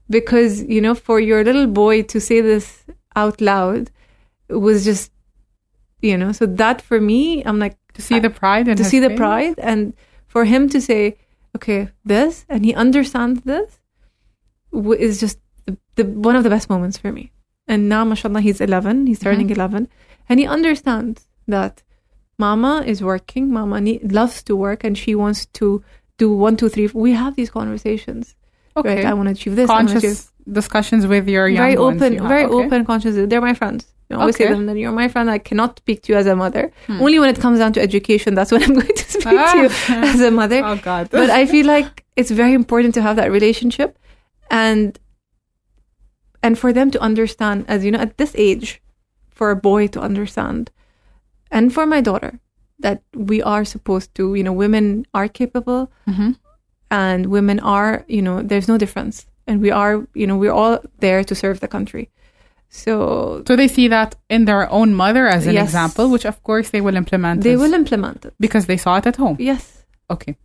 because you know, for your little boy to say this out loud was just, you know, so that for me, I'm like To see the pride in to see the pride, and for him to say, "Okay, this," and he understands this, w- is just the, the one of the best moments for me. And now, mashallah, he's 11. He's turning 11. And he understands that mama is working. Mama ne- loves to work and she wants to do one, two, three. We have these conversations. Okay. Right? I want to achieve this. Wanna achieve- Conscious discussions with your young very ones open, you very Okay. open, conscious. They're my friends. You know, always say Okay. them that you're my friend. I cannot speak to you as a mother. Hmm. Only when it comes down to education, that's when I'm going to speak Ah. to you as a mother. Oh God. but I feel like it's very important to have that relationship and and for them to understand as you know at this age for a boy to understand and for my daughter that we are supposed to you know women are capable Mhm. and women are you know there's no difference and we are you know we're all there to serve the country so So they see that in their own mother as an Yes. example, which of course they will implement. they as- will implement it because they saw it at home. yes Okay.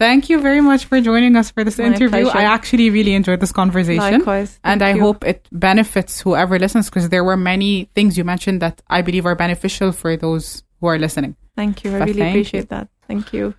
Thank you very much for joining us for this My interview. pleasure. I actually really enjoyed this conversation. likewise And I you. hope it benefits whoever listens because there were many things you mentioned that I believe are beneficial for those who are listening. thank you i But really thank you. appreciate that thank you